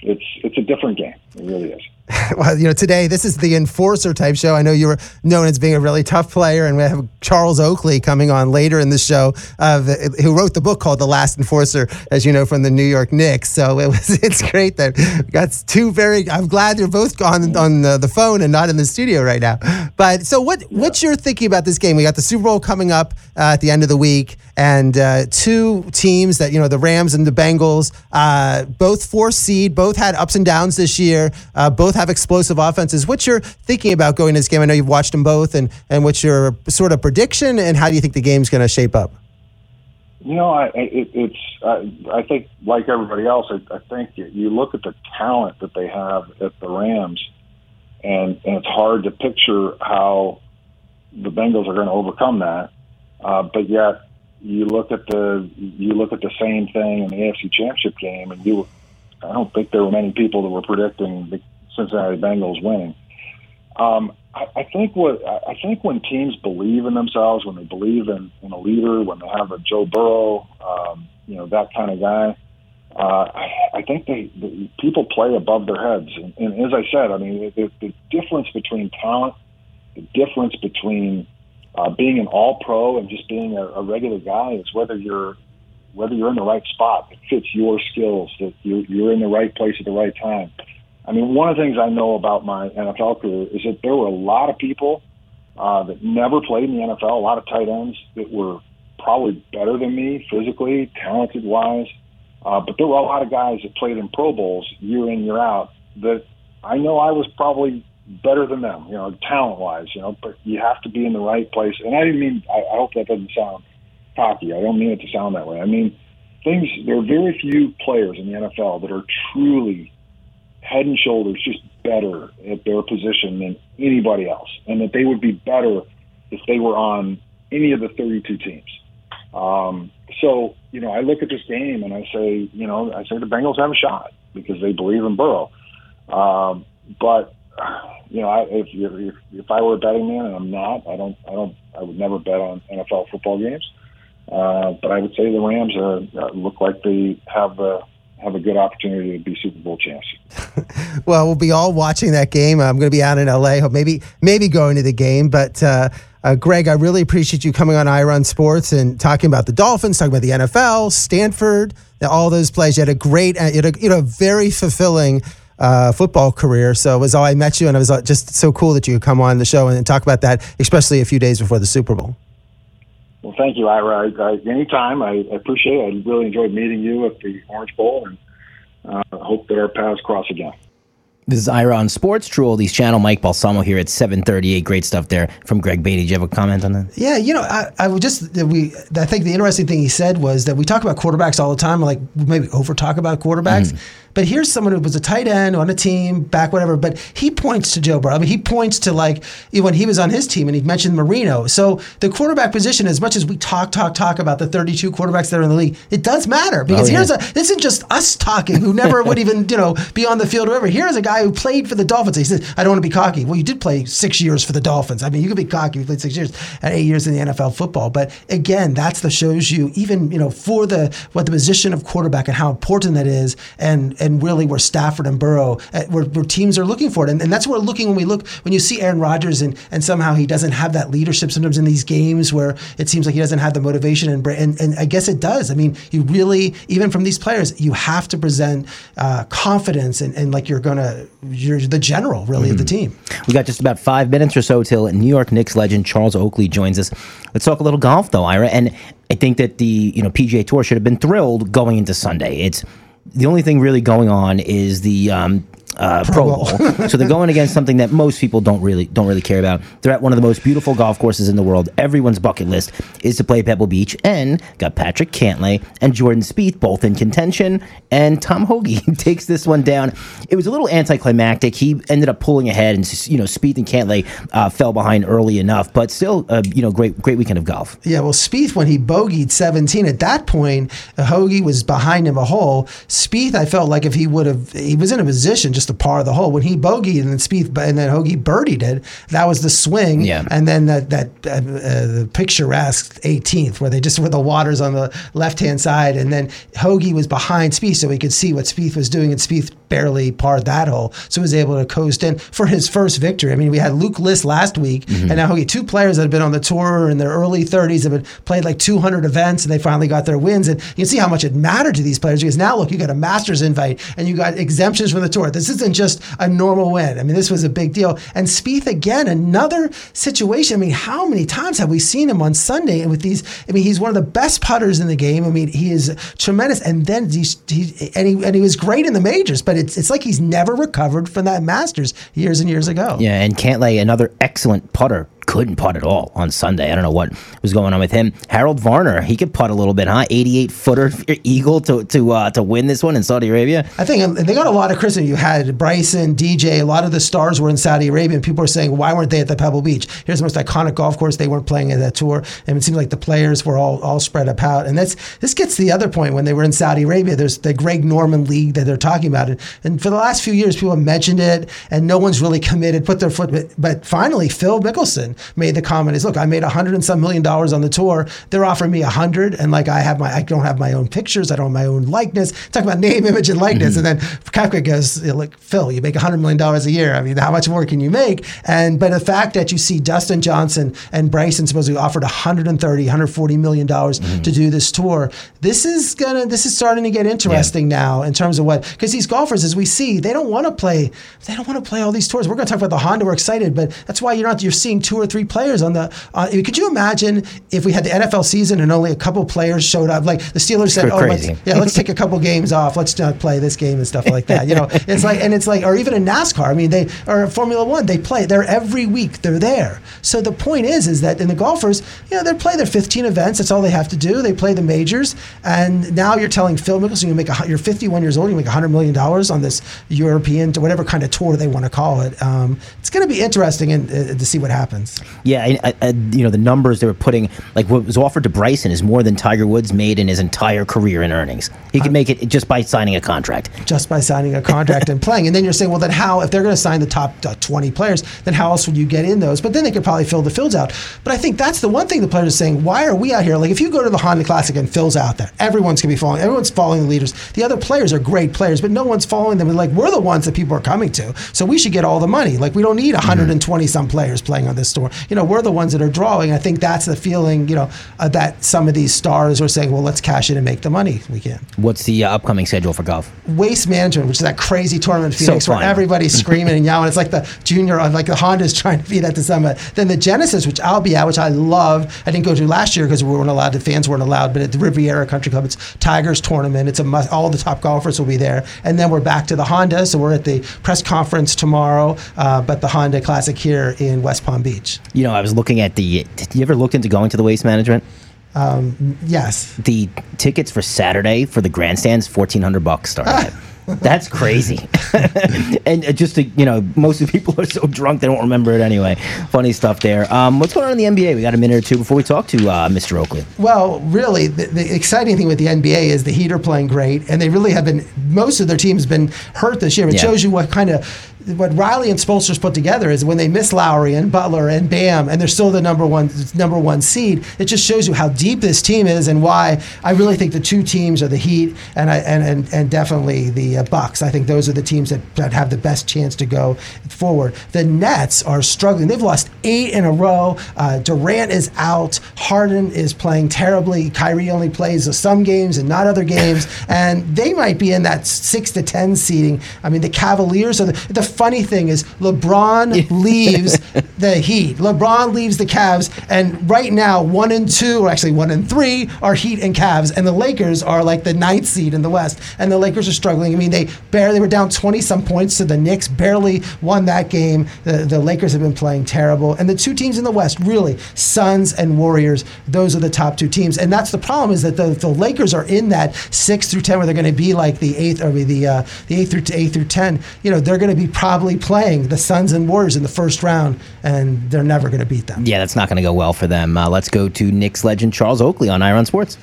it's it's a different game. It really is. well, you know, today this is the enforcer type show. I know you were known as being a really tough player, and we have Charles Oakley coming on later in the show, uh, who wrote the book called The Last Enforcer, as you know from the New York Knicks. So it was it's great that we got two very. I'm glad they're both on on the, the phone and not in the studio right now. But so what what's your thinking about this game? We got the Super Bowl coming up uh, at the end of the week, and uh, two teams that you know the Rams and the Bengals, uh, both four seed, both had ups and downs this year, uh, both have explosive offenses. What's your thinking about going to this game? I know you've watched them both, and, and what's your sort of prediction, and how do you think the game's going to shape up? You know, I, it, it's I, I think like everybody else, I, I think you look at the talent that they have at the Rams, and, and it's hard to picture how the Bengals are going to overcome that. Uh, but yet, you look at the you look at the same thing in the AFC Championship game, and you I don't think there were many people that were predicting the Cincinnati Bengals winning. Um, I, I think what I think when teams believe in themselves, when they believe in, in a leader, when they have a Joe Burrow, um, you know that kind of guy, uh, I, I think they, the, people play above their heads. And, and as I said, I mean the, the difference between talent, the difference between uh, being an All Pro and just being a, a regular guy is whether you're whether you're in the right spot that fits your skills, that you're, you're in the right place at the right time. I mean, one of the things I know about my NFL career is that there were a lot of people uh, that never played in the NFL, a lot of tight ends that were probably better than me physically, talented wise. Uh, but there were a lot of guys that played in Pro Bowls year in, year out that I know I was probably better than them, you know, talent wise, you know, but you have to be in the right place. And I didn't mean, I, I hope that doesn't sound cocky. I don't mean it to sound that way. I mean, things, there are very few players in the NFL that are truly head and shoulders just better at their position than anybody else, and that they would be better if they were on any of the 32 teams. Um, so, you know, I look at this game and I say, you know, I say the Bengals have a shot because they believe in Burrow. Um, but you know, I, if, if if I were a betting man, and I'm not, I don't, I don't, I would never bet on NFL football games. Uh, but I would say the Rams are, uh, look like they have a have a good opportunity to be Super Bowl champs. well, we'll be all watching that game. I'm going to be out in LA, maybe maybe going to the game. But uh, uh, Greg, I really appreciate you coming on Ira on Sports and talking about the Dolphins, talking about the NFL, Stanford, all those plays. You had a great, uh, you had a, you know, very fulfilling uh, football career. So it was all I met you, and it was just so cool that you could come on the show and talk about that, especially a few days before the Super Bowl. Well, thank you, Ira. I, I, anytime, I, I appreciate it. I really enjoyed meeting you at the Orange Bowl, and uh, hope that our paths cross again. This is Ira on Sports, True Oldies Channel. Mike Balsamo here at 738. Great stuff there from Greg Baty. Do you have a comment on that? Yeah, you know, I, I would just, we, I think the interesting thing he said was that we talk about quarterbacks all the time, like maybe over talk about quarterbacks. Mm. But here's someone who was a tight end on a team, back whatever. But he points to Joe Burrow. I mean, he points to like when he was on his team, and he mentioned Marino. So the quarterback position, as much as we talk, talk, talk about the 32 quarterbacks that are in the league, it does matter because oh, here's a. This isn't just us talking, who never would even you know be on the field or whatever. Here's a guy who played for the Dolphins. He says, "I don't want to be cocky." Well, you did play six years for the Dolphins. I mean, you could be cocky. You played six years and eight years in the NFL football. But again, that's the shows you even you know for the what the position of quarterback and how important that is, and and really where Stafford and Burrow, uh, where, where teams are looking for it. And, and that's what we're looking when we look, when you see Aaron Rodgers and, and somehow he doesn't have that leadership sometimes in these games where it seems like he doesn't have the motivation. And, and, and I guess it does. I mean, you really, even from these players, you have to present uh, confidence and, and like you're going to, you're the general really mm-hmm. of the mm-hmm. team. We got just about five minutes or so till New York Knicks legend Charles Oakley joins us. Let's talk a little golf though, Ira. And I think that the you know PGA Tour should have been thrilled going into Sunday. It's the only thing really going on is the um, uh, Pro, Bowl. so they're going against something that most people don't really don't really care about. They're at one of the most beautiful golf courses in the world. Everyone's bucket list is to play Pebble Beach, and got Patrick Cantlay and Jordan Spieth both in contention. And Tom Hoge takes this one down. It was a little anticlimactic. He ended up pulling ahead, and you know Spieth and Cantlay uh, fell behind early enough, but still, uh, you know, great great weekend of golf. Yeah, well, Spieth when he bogeyed 17 at that point, Hoge was behind him a hole. Spieth, I felt like if he would have, he was in a position just to par of the hole. When he bogeyed and then Spieth and then Hoge birdied it, that was the swing. Yeah. And then that that uh, uh, the picturesque 18th where they just were the waters on the left hand side, and then Hoge was behind Spieth so he could see what Spieth was doing, and Spieth barely parred that hole, so he was able to coast in for his first victory. I mean, we had Luke List last week, mm-hmm. and now Hoge, two players that have been on the tour in their early 30s, have been played like 200 events, and they finally got their wins. And you can see how much it mattered to these players because now look, you got a Masters invite and you got exemptions from the tour. This isn't just a normal win. I mean, this was a big deal. And Spieth again, another situation. I mean, how many times have we seen him on Sunday with these? I mean, he's one of the best putters in the game. I mean, he is tremendous. And then he's, he and he and he was great in the majors, but it's it's like he's never recovered from that Masters years and years ago. Yeah, and Cantlay, another excellent putter couldn't putt at all on Sunday. I don't know what was going on with him. Harold Varner, he could putt a little bit, huh? 88 footer eagle to to uh, to win this one in Saudi Arabia. I think um, they got a lot of Chris. You had Bryson, DJ, a lot of the stars were in Saudi Arabia, and people are saying, why weren't they at the Pebble Beach? Here's the most iconic golf course. They weren't playing at that tour, and it seems like the players were all all spread up out. And that's this gets to the other point when they were in Saudi Arabia. There's the Greg Norman League that they're talking about, and, and for the last few years, people have mentioned it, and no one's really committed, put their foot. But finally, Phil Mickelson made the comment is, look, I made a hundred and some million dollars on the tour. They're offering me a hundred, and like I have my, I don't have my own pictures, I don't have my own likeness. Talk about name, image, and likeness, mm-hmm. and then Koepka goes, like Phil, you make a hundred million dollars a year. I mean, how much more can you make? And but the fact that you see Dustin Johnson and Bryson supposedly offered 130, 140 million dollars mm-hmm. to do this tour, this is gonna, this is starting to get interesting yeah. now in terms of what because these golfers, as we see, they don't want to play, they don't want to play all these tours. We're going to talk about the Honda. We're excited, but that's why you're not you're seeing two or three players on the. Uh, could you imagine if we had the NFL season and only a couple players showed up? Like the Steelers said, "Oh, let's, yeah, let's take a couple games off. Let's not play this game and stuff like that." You know, it's like, and it's like, or even in NASCAR. I mean, they or Formula One, they play. They're every week. They're there. So the point is, is that in the golfers, you know, they play their 15 events. That's all they have to do. They play the majors, and now you're telling Phil Mickelson you make a, you're 51 years old, you make 100 million dollars on this European to whatever kind of tour they want to call it. Um, it's going to be interesting and, uh, to see what happens. Yeah, I, I, you know the numbers they were putting, like what was offered to Bryson, is more than Tiger Woods made in his entire career in earnings. He uh, make it just by signing a contract. Just by signing a contract and playing, and then you're saying, well, then how? If they're going to sign the top uh, 20 players, then how else would you get in those? But then they could probably fill the fields out. But I think that's the one thing the players are saying. Why are we out here? Like if you go to the Honda Classic and Phil's out there, everyone's going to be following. Everyone's following the leaders. The other players are great players, but no one's following them. And Like we're the ones that people are coming to, so we should get all the money. Like we don't need 120 some players playing on this You know, we're the ones that are drawing. I think that's the feeling. You know, uh, that some of these stars are saying, well, let's cash in and make the money we can. What's the uh, upcoming schedule for golf? Waste Management, which is that crazy tournament in Phoenix so where everybody's screaming and yelling. It's like the junior, like the Honda's trying to beat at the summit. Then the Genesis, which I'll be at, which I love. I didn't go to last year because we weren't allowed. The fans weren't allowed. But at the Riviera Country Club, it's Tigers tournament. It's a must. All the top golfers will be there. And then we're back to the Honda. So we're at the press conference tomorrow, uh, but the Honda Classic here in West Palm Beach. You know, I was looking at the. Did you ever looked into going to the Waste Management? Um, yes. The tickets for Saturday for the grandstands, fourteen hundred bucks starting. That's crazy. and uh, just to, you know, most of the people are so drunk they don't remember it anyway. Funny stuff there. Um, what's going on in the NBA? We got a minute or two before we talk to uh, Mr. Oakley. Well, really, the, the, exciting thing with the NBA is the Heat are playing great, and they really have been. Most of their teams been hurt this year. It yeah. shows you what kind of what Riley and Spoelstra's put together is when they miss Lowry and Butler and Bam, and they're still the number one number one seed. It just shows you how deep this team is and why I really think the two teams are the Heat and I, and, and and definitely the uh, Bucks. I think those are the teams that, that have the best chance to go forward. The Nets are struggling. They've lost eight in a row. Uh, Durant is out. Harden is playing terribly. Kyrie only plays some games and not other games, and they might be in that six to ten seeding. I mean, the Cavaliers are the, the funny thing is LeBron leaves the Heat. LeBron leaves the Cavs, and right now one and two, or actually one and three, are Heat and Cavs, and the Lakers are like the ninth seed in the West, and the Lakers are struggling. I mean, they barely were down twenty some points to the Knicks, barely won that game. The, the Lakers have been playing terrible, and the two teams in the West, really, Suns and Warriors, those are the top two teams, and that's the problem is that the, the Lakers are in that six through ten where they're going to be like the eighth or the uh, the eighth through eighth through ten. You know, they're going to be probably playing the Suns and Warriors in the first round, and they're never going to beat them. Yeah, that's not going to go well for them. Uh, let's go to Knicks legend Charles Oakley on Ira on Sports.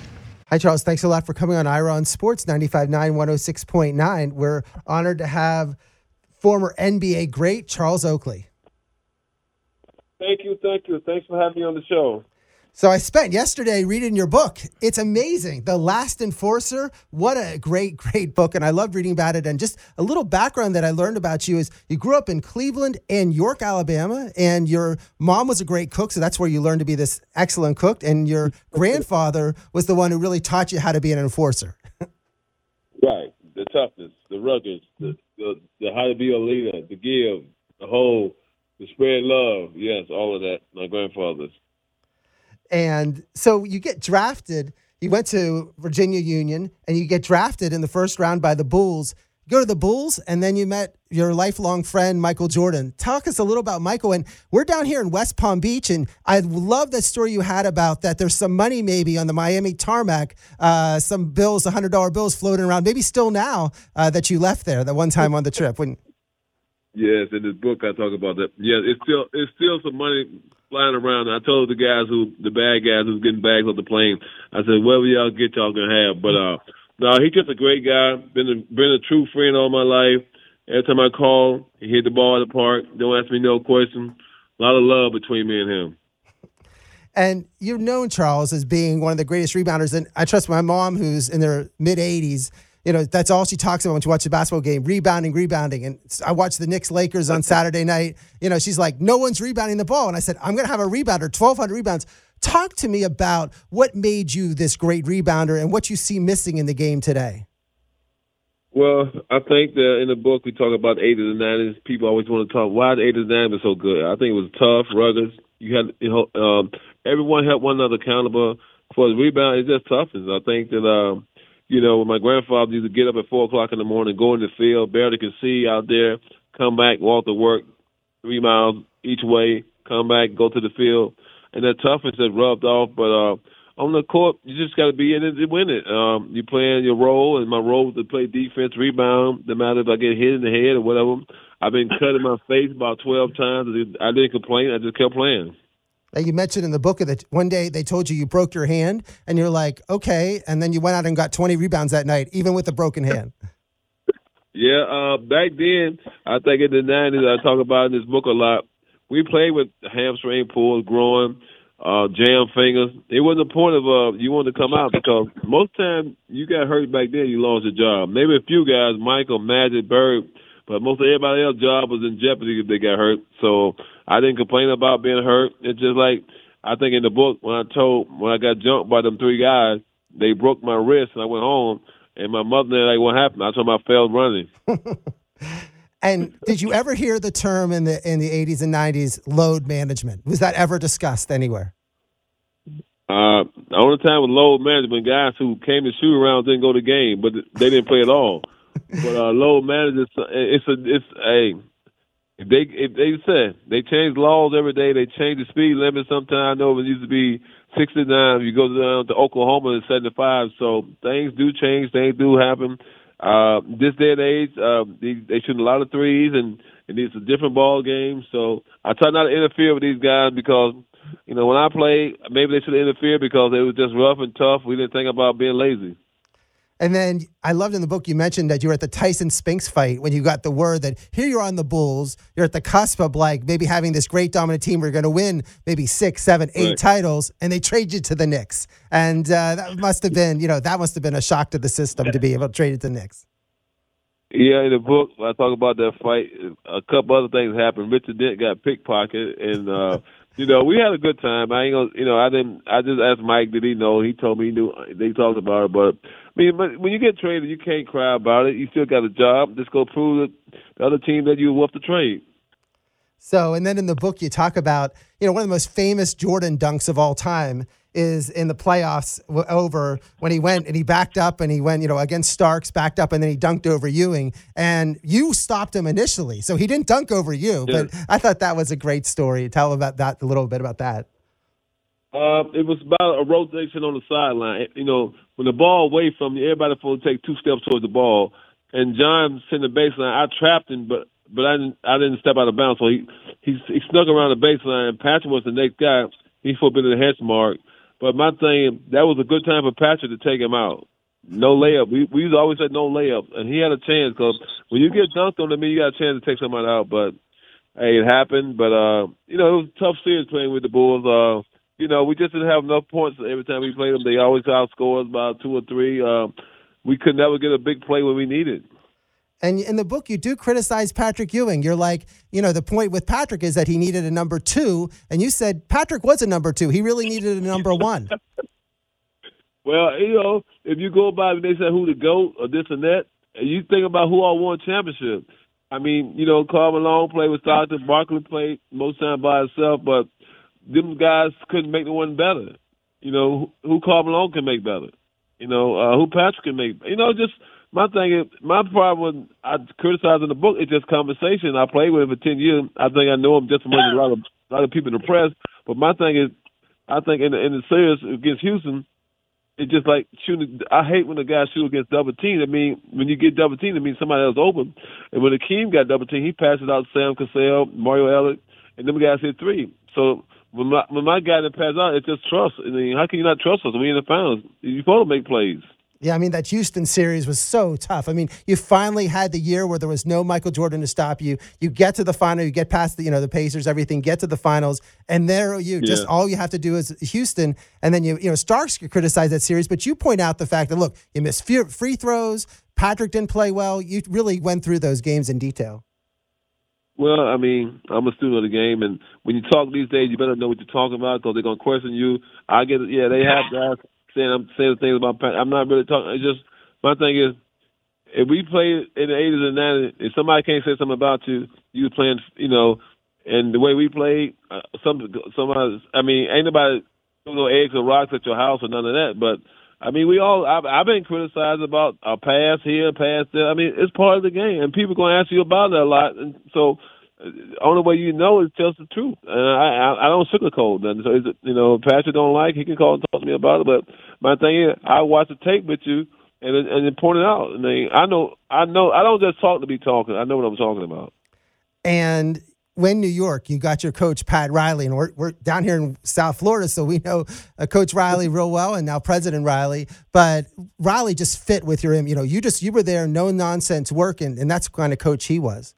Hi, Charles. Thanks a lot for coming on Ira on Sports 95.9, 106.9. We're honored to have former NBA great Charles Oakley. Thank you. Thank you. Thanks for having me on the show. So I spent yesterday reading your book. It's amazing. The Last Enforcer. What a great, great book. And I loved reading about it. And just a little background that I learned about you is you grew up in Cleveland and York, Alabama, and your mom was a great cook. So that's where you learned to be this excellent cook. And your grandfather was the one who really taught you how to be an enforcer. right. The toughness, the rugged, the, the, the how to be a leader, the give, the whole, the spread love. Yes, all of that. My grandfather's. And so you get drafted. You went to Virginia Union and you get drafted in the first round by the Bulls. You go to the Bulls and then you met your lifelong friend, Michael Jordan. Talk us a little about Michael. And we're down here in West Palm Beach. And I love that story you had about that there's some money maybe on the Miami tarmac, uh, some bills, $100 bills floating around, maybe still now uh, that you left there that one time on the trip. When, Yes, in this book I talk about that. Yeah, it's still it's still some money flying around. I told the guys who the bad guys who's getting bags on the plane. I said, whatever y'all get, y'all gonna have. But uh, no, he's just a great guy. Been a, been a true friend all my life. Every time I call, he hit the ball at the park. Don't ask me no question. A lot of love between me and him. And you're known Charles as being one of the greatest rebounders. And I trust my mom, who's in their mid 80s, you know, that's all she talks about when she watches a basketball game rebounding, rebounding. And I watched the Knicks Lakers on Saturday night. You know, she's like, no one's rebounding the ball. And I said, I'm going to have a rebounder, 1,200 rebounds. Talk to me about what made you this great rebounder and what you see missing in the game today. Well, I think that in the book we talk about the 80s and 90s. People always want to talk why the 80s and 90s were so good. I think it was tough, rugged, You had you know um, everyone helped one another accountable for the rebound. It's just toughness. I think that um, you know my grandfather used to get up at four o'clock in the morning, go in the field, barely could see out there, come back, walk to work, three miles each way, come back, go to the field, and that toughness that rubbed off. But uh, on the court, you just got to be in it to win it. Um, you playing your role, and my role is to play defense, rebound. No matter if I get hit in the head or whatever. I've been cut in my face about twelve times. I didn't complain. I just kept playing. You mentioned in the book that one day they told you you broke your hand, and you're like, okay, and then you went out and got 20 rebounds that night, even with a broken hand. yeah, uh, back then, I think in the 90s, I talk about in this book a lot. We played with hamstring pulls, growing uh, jam fingers. It wasn't the point of uh, you wanted to come out because most time you got hurt back then, you lost your job. Maybe a few guys, Michael, Magic, Bird, but most of everybody else's job was in jeopardy if they got hurt. So I didn't complain about being hurt. It's just like I think in the book when I told when I got jumped by them three guys, they broke my wrist and I went home. And my mother like, "What happened?" I told them I failed running. And did you ever hear the term in the in the 80s and 90s load management? Was that ever discussed anywhere? Uh, the only time with load management, guys who came to shoot around didn't go to game, but they didn't play at all. But uh, load management, it's a it's a if they if they said they change laws every day, they change the speed limit. Sometimes I know it used to be 69. You go down to Oklahoma, it's 75. So things do change, things do happen. Uh, this day and age, uh, they, they shoot a lot of threes, and, and it's a different ball game. So I try not to interfere with these guys because, you know, when I play, maybe they should interfere because it was just rough and tough. We didn't think about being lazy. And then I loved in the book you mentioned that you were at the Tyson Spinks fight when you got the word that here you're on the Bulls, you're at the cusp of like maybe having this great dominant team where you're going to win maybe six, seven, eight right. titles, and they trade you to the Knicks, and uh, that must have been you know that must have been a shock to the system to be able to trade it to the Knicks. Yeah, in the book I talk about that fight. A couple other things happened. Richard Dent got pickpocketed, and uh, you know, we had a good time. I ain't gonna, you know, I didn't. I just asked Mike, did he know? He told me he knew. They talked about it, but I mean, but when you get traded, you can't cry about it. You still got a job. Just go prove that the other team that you worth the trade. So, and then in the book, you talk about, you know, one of the most famous Jordan dunks of all time is in the playoffs over when he went and he backed up and he went, you know, against Starks, backed up, and then he dunked over Ewing. And you stopped him initially. So he didn't dunk over you. Yeah. But I thought that was a great story. Tell about that a little bit about that. Uh, it was about a rotation on the sideline. You know, when the ball away from you, everybody supposed to take two steps towards the ball. And John sent the baseline. I trapped him, but but I didn't I didn't step out of bounds. So he he, he snuck around the baseline. Patrick was the next guy. He forbid the hedge mark. But my thing, that was a good time for Patrick to take him out. No layup. We we always said no layup, and he had a chance because when you get dunked on, I mean you got a chance to take somebody out. But hey, it happened. But uh, you know, it was a tough series playing with the Bulls. Uh, you know, we just didn't have enough points every time we played them. They always outscored us by two or three. Uh, we could never get a big play when we needed. And in the book, you do criticize Patrick Ewing. You're like, you know, the point with Patrick is that he needed a number two, and you said Patrick was a number two. He really needed a number one. well, you know, if you go by, they said who the goat or this and that, and you think about who all won championship. I mean, you know, Karl Malone played with Stockton, Barkley played most time by himself, but them guys couldn't make the one better. You know, who Karl Malone can make better. You know, uh, who Patrick can make. You know, just my thing is my problem. I criticize in the book. It's just conversation. I played with him for ten years. I think I know him just as a lot of a lot of people in the press. But my thing is, I think in the in the series against Houston, it's just like shooting. I hate when the guy shoot against double team. I mean, when you get double team, it means somebody else open. And when Akeem got double team, he passes out Sam Cassell, Mario Elie, and them guys hit three. So when my when my guy that pass out, it's just trust. I mean, how can you not trust us? We in the finals. You're supposed to make plays. Yeah, I mean that Houston series was so tough. I mean, you finally had the year where there was no Michael Jordan to stop you. You get to the final, you get past the you know the Pacers, everything, get to the finals, and there you yeah. just all you have to do is Houston, and then you you know Starks criticize that series, but you point out the fact that look, you missed free throws, Patrick didn't play well. You really went through those games in detail. Well, I mean, I'm a student of the game, and when you talk these days, you better know what you're talking about because they're gonna question you. I get. Yeah, they have guys saying I'm saying things about. I'm not really talking. It's just my thing is, if we play in the 80s and 90s, if somebody can't say something about you, you playing, you know, and the way we played, uh, some some others, I mean, ain't nobody threw no eggs or rocks at your house or none of that. But I mean, we all I've, I've been criticized about our pass here, pass there. I mean, it's part of the game, and people are gonna ask you about it a lot. And so, uh, only way you know is just the truth. And I I, I don't sugarcoat nothing. So, is it, you know, Patrick don't like, he can call and talk to me about it. But my thing is, I watch the tape with you and and point it out. I mean, I know, I know, I don't just talk to be talking. I know what I'm talking about. And when New York, you got your coach Pat Riley, and we're, we're down here in South Florida, so we know uh, Coach Riley real well, and now President Riley. But Riley just fit with your, you know, you just you were there, no nonsense working, and that's the kind of coach he was.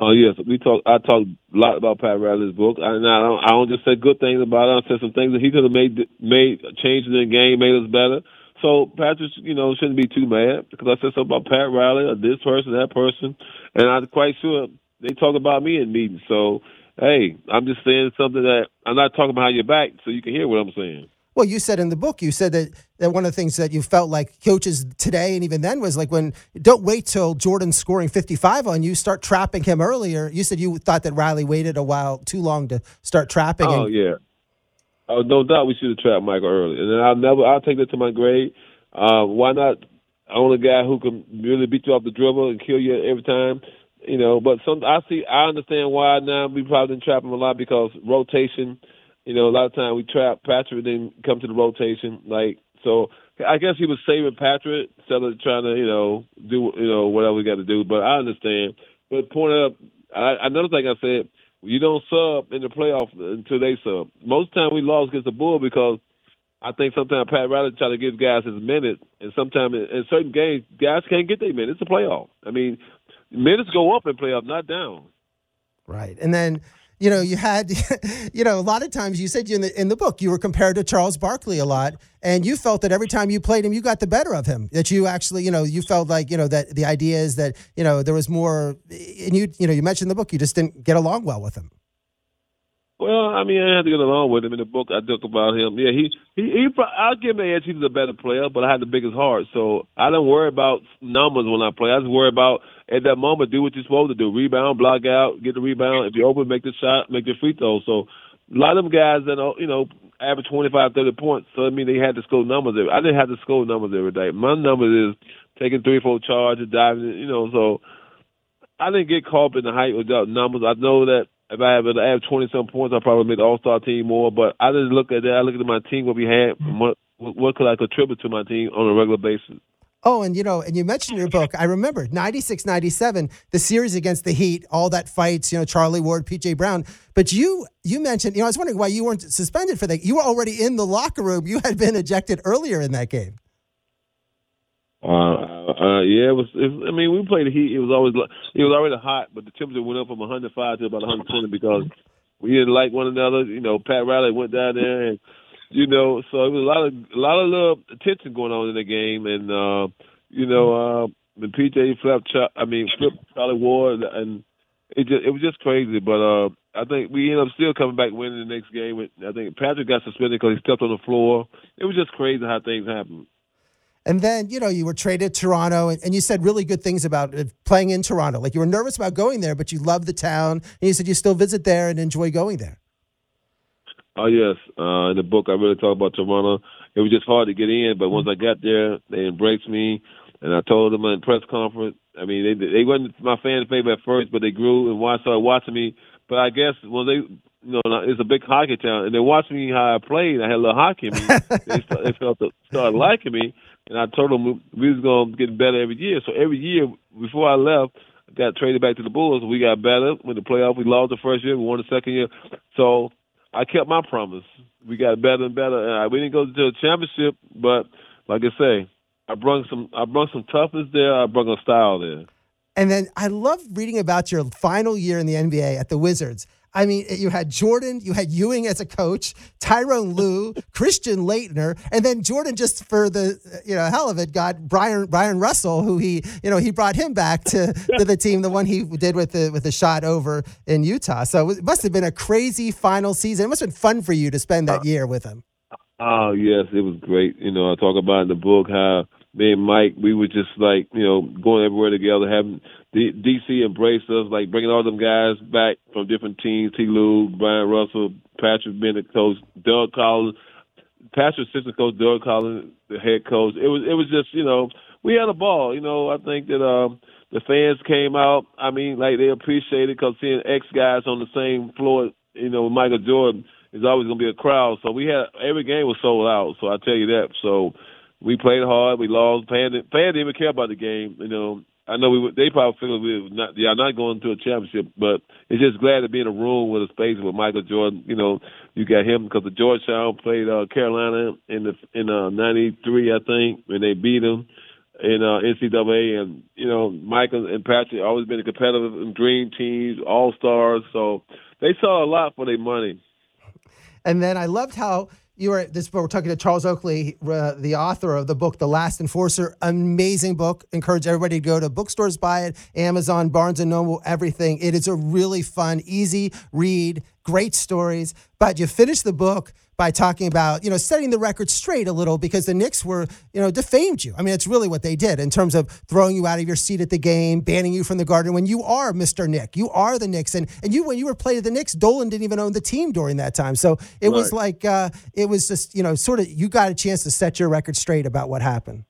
Oh yes, we talk. I talk a lot about Pat Riley's book, and I don't. I don't just say good things about it. I say some things that he could have made made changes in the game, made us better. So Patrick, you know, shouldn't be too mad because I said something about Pat Riley or this person, that person, and I'm quite sure they talk about me in meetings. So hey, I'm just saying something that I'm not talking behind your back, so you can hear what I'm saying. Well, you said in the book, you said that, that one of the things that you felt like coaches today and even then was like when don't wait till Jordan's scoring 55 on you, start trapping him earlier. You said you thought that Riley waited a while too long to start trapping. Him. Oh and, yeah, oh no doubt we should have trapped Michael early, and then I'll never I'll take that to my grave. Uh, why not own a guy who can really beat you off the dribble and kill you every time? You know, but some I see I understand why now we probably didn't trap him a lot because rotation you know, a lot of time we trap Patrick didn't come to the rotation. Like so I guess he was saving Patrick instead of trying to, you know, do you know, whatever we got to do. But I understand. But point up I, another thing I said, you don't sub in the playoff until they sub. Most time we lost against the Bull because I think sometimes Pat Riley try to give guys his minutes, and sometimes in, in certain games, guys can't get their minutes. It's a playoff. I mean, minutes go up in playoff, not down. Right, and then you know, you had, you know, a lot of times you said you in the in the book you were compared to Charles Barkley a lot, and you felt that every time you played him, you got the better of him. That you actually, you know, you felt like, you know, that the idea is that you know there was more, and you, you know, you mentioned the book you just didn't get along well with him. Well, I mean, I had to get along with him in the book. I talk about him. Yeah, he, he, he. I'll give him the edge. He's a better player, but I had the biggest heart, so I don't worry about numbers when I play. I just worry about at that moment, do what you're supposed to do: rebound, block out, get the rebound. If you're open, make the shot, make the free throw. So, a lot of them guys that are, you know, average 25, 30 points. So I mean, they had to score numbers. Every, I didn't have to score numbers every day. My numbers is taking three, four charges, diving. You know, so I didn't get caught up in the hype without numbers. I know that if I have I have twenty some points, I probably make the All Star team more. But I didn't look at that. I look at my team, what we had, what what could I contribute to my team on a regular basis. Oh, and you know, and you mentioned your book, I remember 96, 97, the series against the Heat, all that fights, you know, Charlie Ward, PJ Brown. But you you mentioned, you know, I was wondering why you weren't suspended for that. You were already in the locker room. You had been ejected earlier in that game. Uh, uh, yeah, it was, it. I mean, we played the Heat. It was always it was already hot, but the temperature went up from 105 to about 120 because we didn't like one another. You know, Pat Riley went down there, and you know, so it was a lot of a lot of little tension going on in the game, and uh, you know, uh, when PJ flipped, I mean, flipped Charlie Ward, and it just it was just crazy. But uh, I think we ended up still coming back winning the next game. I think Patrick got suspended because he stepped on the floor. It was just crazy how things happened. And then, you know, you were traded to Toronto and, and, you said really good things about playing in Toronto. Like you were nervous about going there, but you love the town. And you said you still visit there and enjoy going there. Oh, yes. Uh, in the book, I really talk about Toronto. It was just hard to get in, but once I got there, they embraced me. And I told them in press conference, I mean, they they wasn't my fan favorite at first, but they grew and why started watching me. But I guess when they, you know, it's a big hockey town, and they watched me how I played. I had a little hockey in me. they, start, they felt to, started liking me, and I told them we was to get better every year. So every year before I left, I got traded back to the Bulls. We got better. When the playoff, we lost the first year. We won the second year. So I kept my promise. We got better and better. And we didn't go to the championship, but like I say, I brought some. I brought some toughness there. I brought a style there. And then I love reading about your final year in the NBA at the Wizards. I mean, you had Jordan, you had Ewing as a coach, Tyronn Lue, Christian Laettner, and then Jordan just for the you know hell of it got Brian Bryon Russell, who he you know he brought him back to, to the team, the one he did with the with the shot over in Utah. So it must have been a crazy final season. It must have been fun for you to spend that uh, year with him. Oh yes, it was great. You know, I talk about in the book how me and Mike, we were just like you know going everywhere together, having D- DC embrace us, like bringing all them guys back from different teams. T. Lue, Bryon Russell, Patrick Bennett, coach Doug Collins, Patrick's assistant coach Doug Collins, the head coach. It was it was just you know we had a ball. You know I think that um, the fans came out. I mean like they appreciated because seeing ex guys on the same floor, you know, with Michael Jordan is always going to be a crowd. So we had every game was sold out. So I tell you that. So we played hard. We lost. Fan, fan didn't even care about the game. You know, I know we they probably feel we were not yeah not going to a championship, but it's just glad to be in a room with a space with Michael Jordan. You know, you got him because the Georgetown played uh, Carolina in the in uh, '93, I think, when they beat them in uh, NCAA, and you know Michael and Patrick always been a competitive and dream teams, all stars. So they saw a lot for their money. And then I loved how you were this we're talking to Charles Oakley, uh, the author of the book The Last Enforcer. Amazing book. Encourage everybody to go to bookstores, buy it, Amazon, Barnes and Noble, everything. It is a really fun, easy read, great stories. But you finish the book by talking about, you know, setting the record straight a little because the Knicks were, you know, defamed you. I mean, it's really what they did in terms of throwing you out of your seat at the game, banning you from the garden when you are Mr. Knick. You are the Knicks. And and you when you were playing the Knicks, Dolan didn't even own the team during that time. So it right. was like uh, it was just, you know, sort of you got a chance to set your record straight about what happened.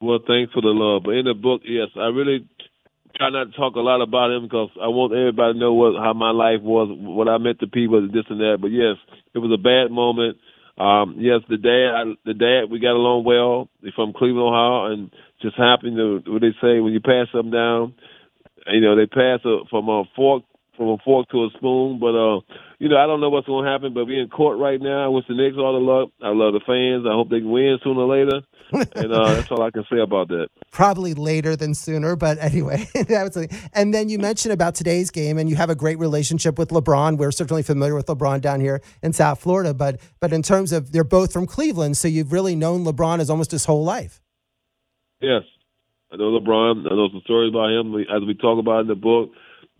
Well, thanks for the love. But in the book, yes, I really try not to talk a lot about him because I want everybody to know what how my life was, what I meant to people, this and that. But yes, it was a bad moment. Um, yes, the dad, I, the dad, we got along well. From Cleveland, Ohio, and just happened to what they say when you pass something down, you know, they pass a, from a fork from a fork to a spoon. But uh, you know, I don't know what's going to happen. But we're in court right now. I wish the Knicks all the luck. I love the fans. I hope they can win sooner or later. and uh, that's all I can say about that. Probably later than sooner, but anyway, that was. And then you mentioned about today's game, and you have a great relationship with LeBron. We're certainly familiar with LeBron down here in South Florida, but but in terms of they're both from Cleveland, so you've really known LeBron as almost his whole life. Yes, I know LeBron. I know some stories about him as we talk about in the book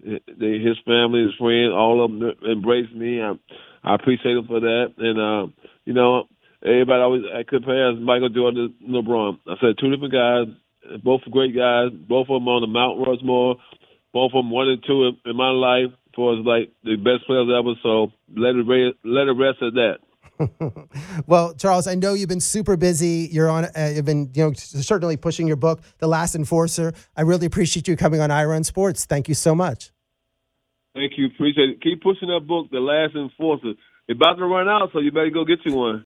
they, his family, his friends, all of them embraced me. I, I appreciate them for that. And uh, you know, everybody always I compare as Michael Jordan to LeBron. I said two different guys, both great guys, both of them on the Mount Rushmore, both of them one and two in, in my life for like the best players ever. So let it let it rest at that. well, Charles, I know you've been super busy. You're on. Uh, you've been, you know, certainly pushing your book, The Last Enforcer. I really appreciate you coming on Ira on Sports. Thank you so much. Thank you. Appreciate it. Keep pushing that book, The Last Enforcer. It's about to run out, so you better go get you one.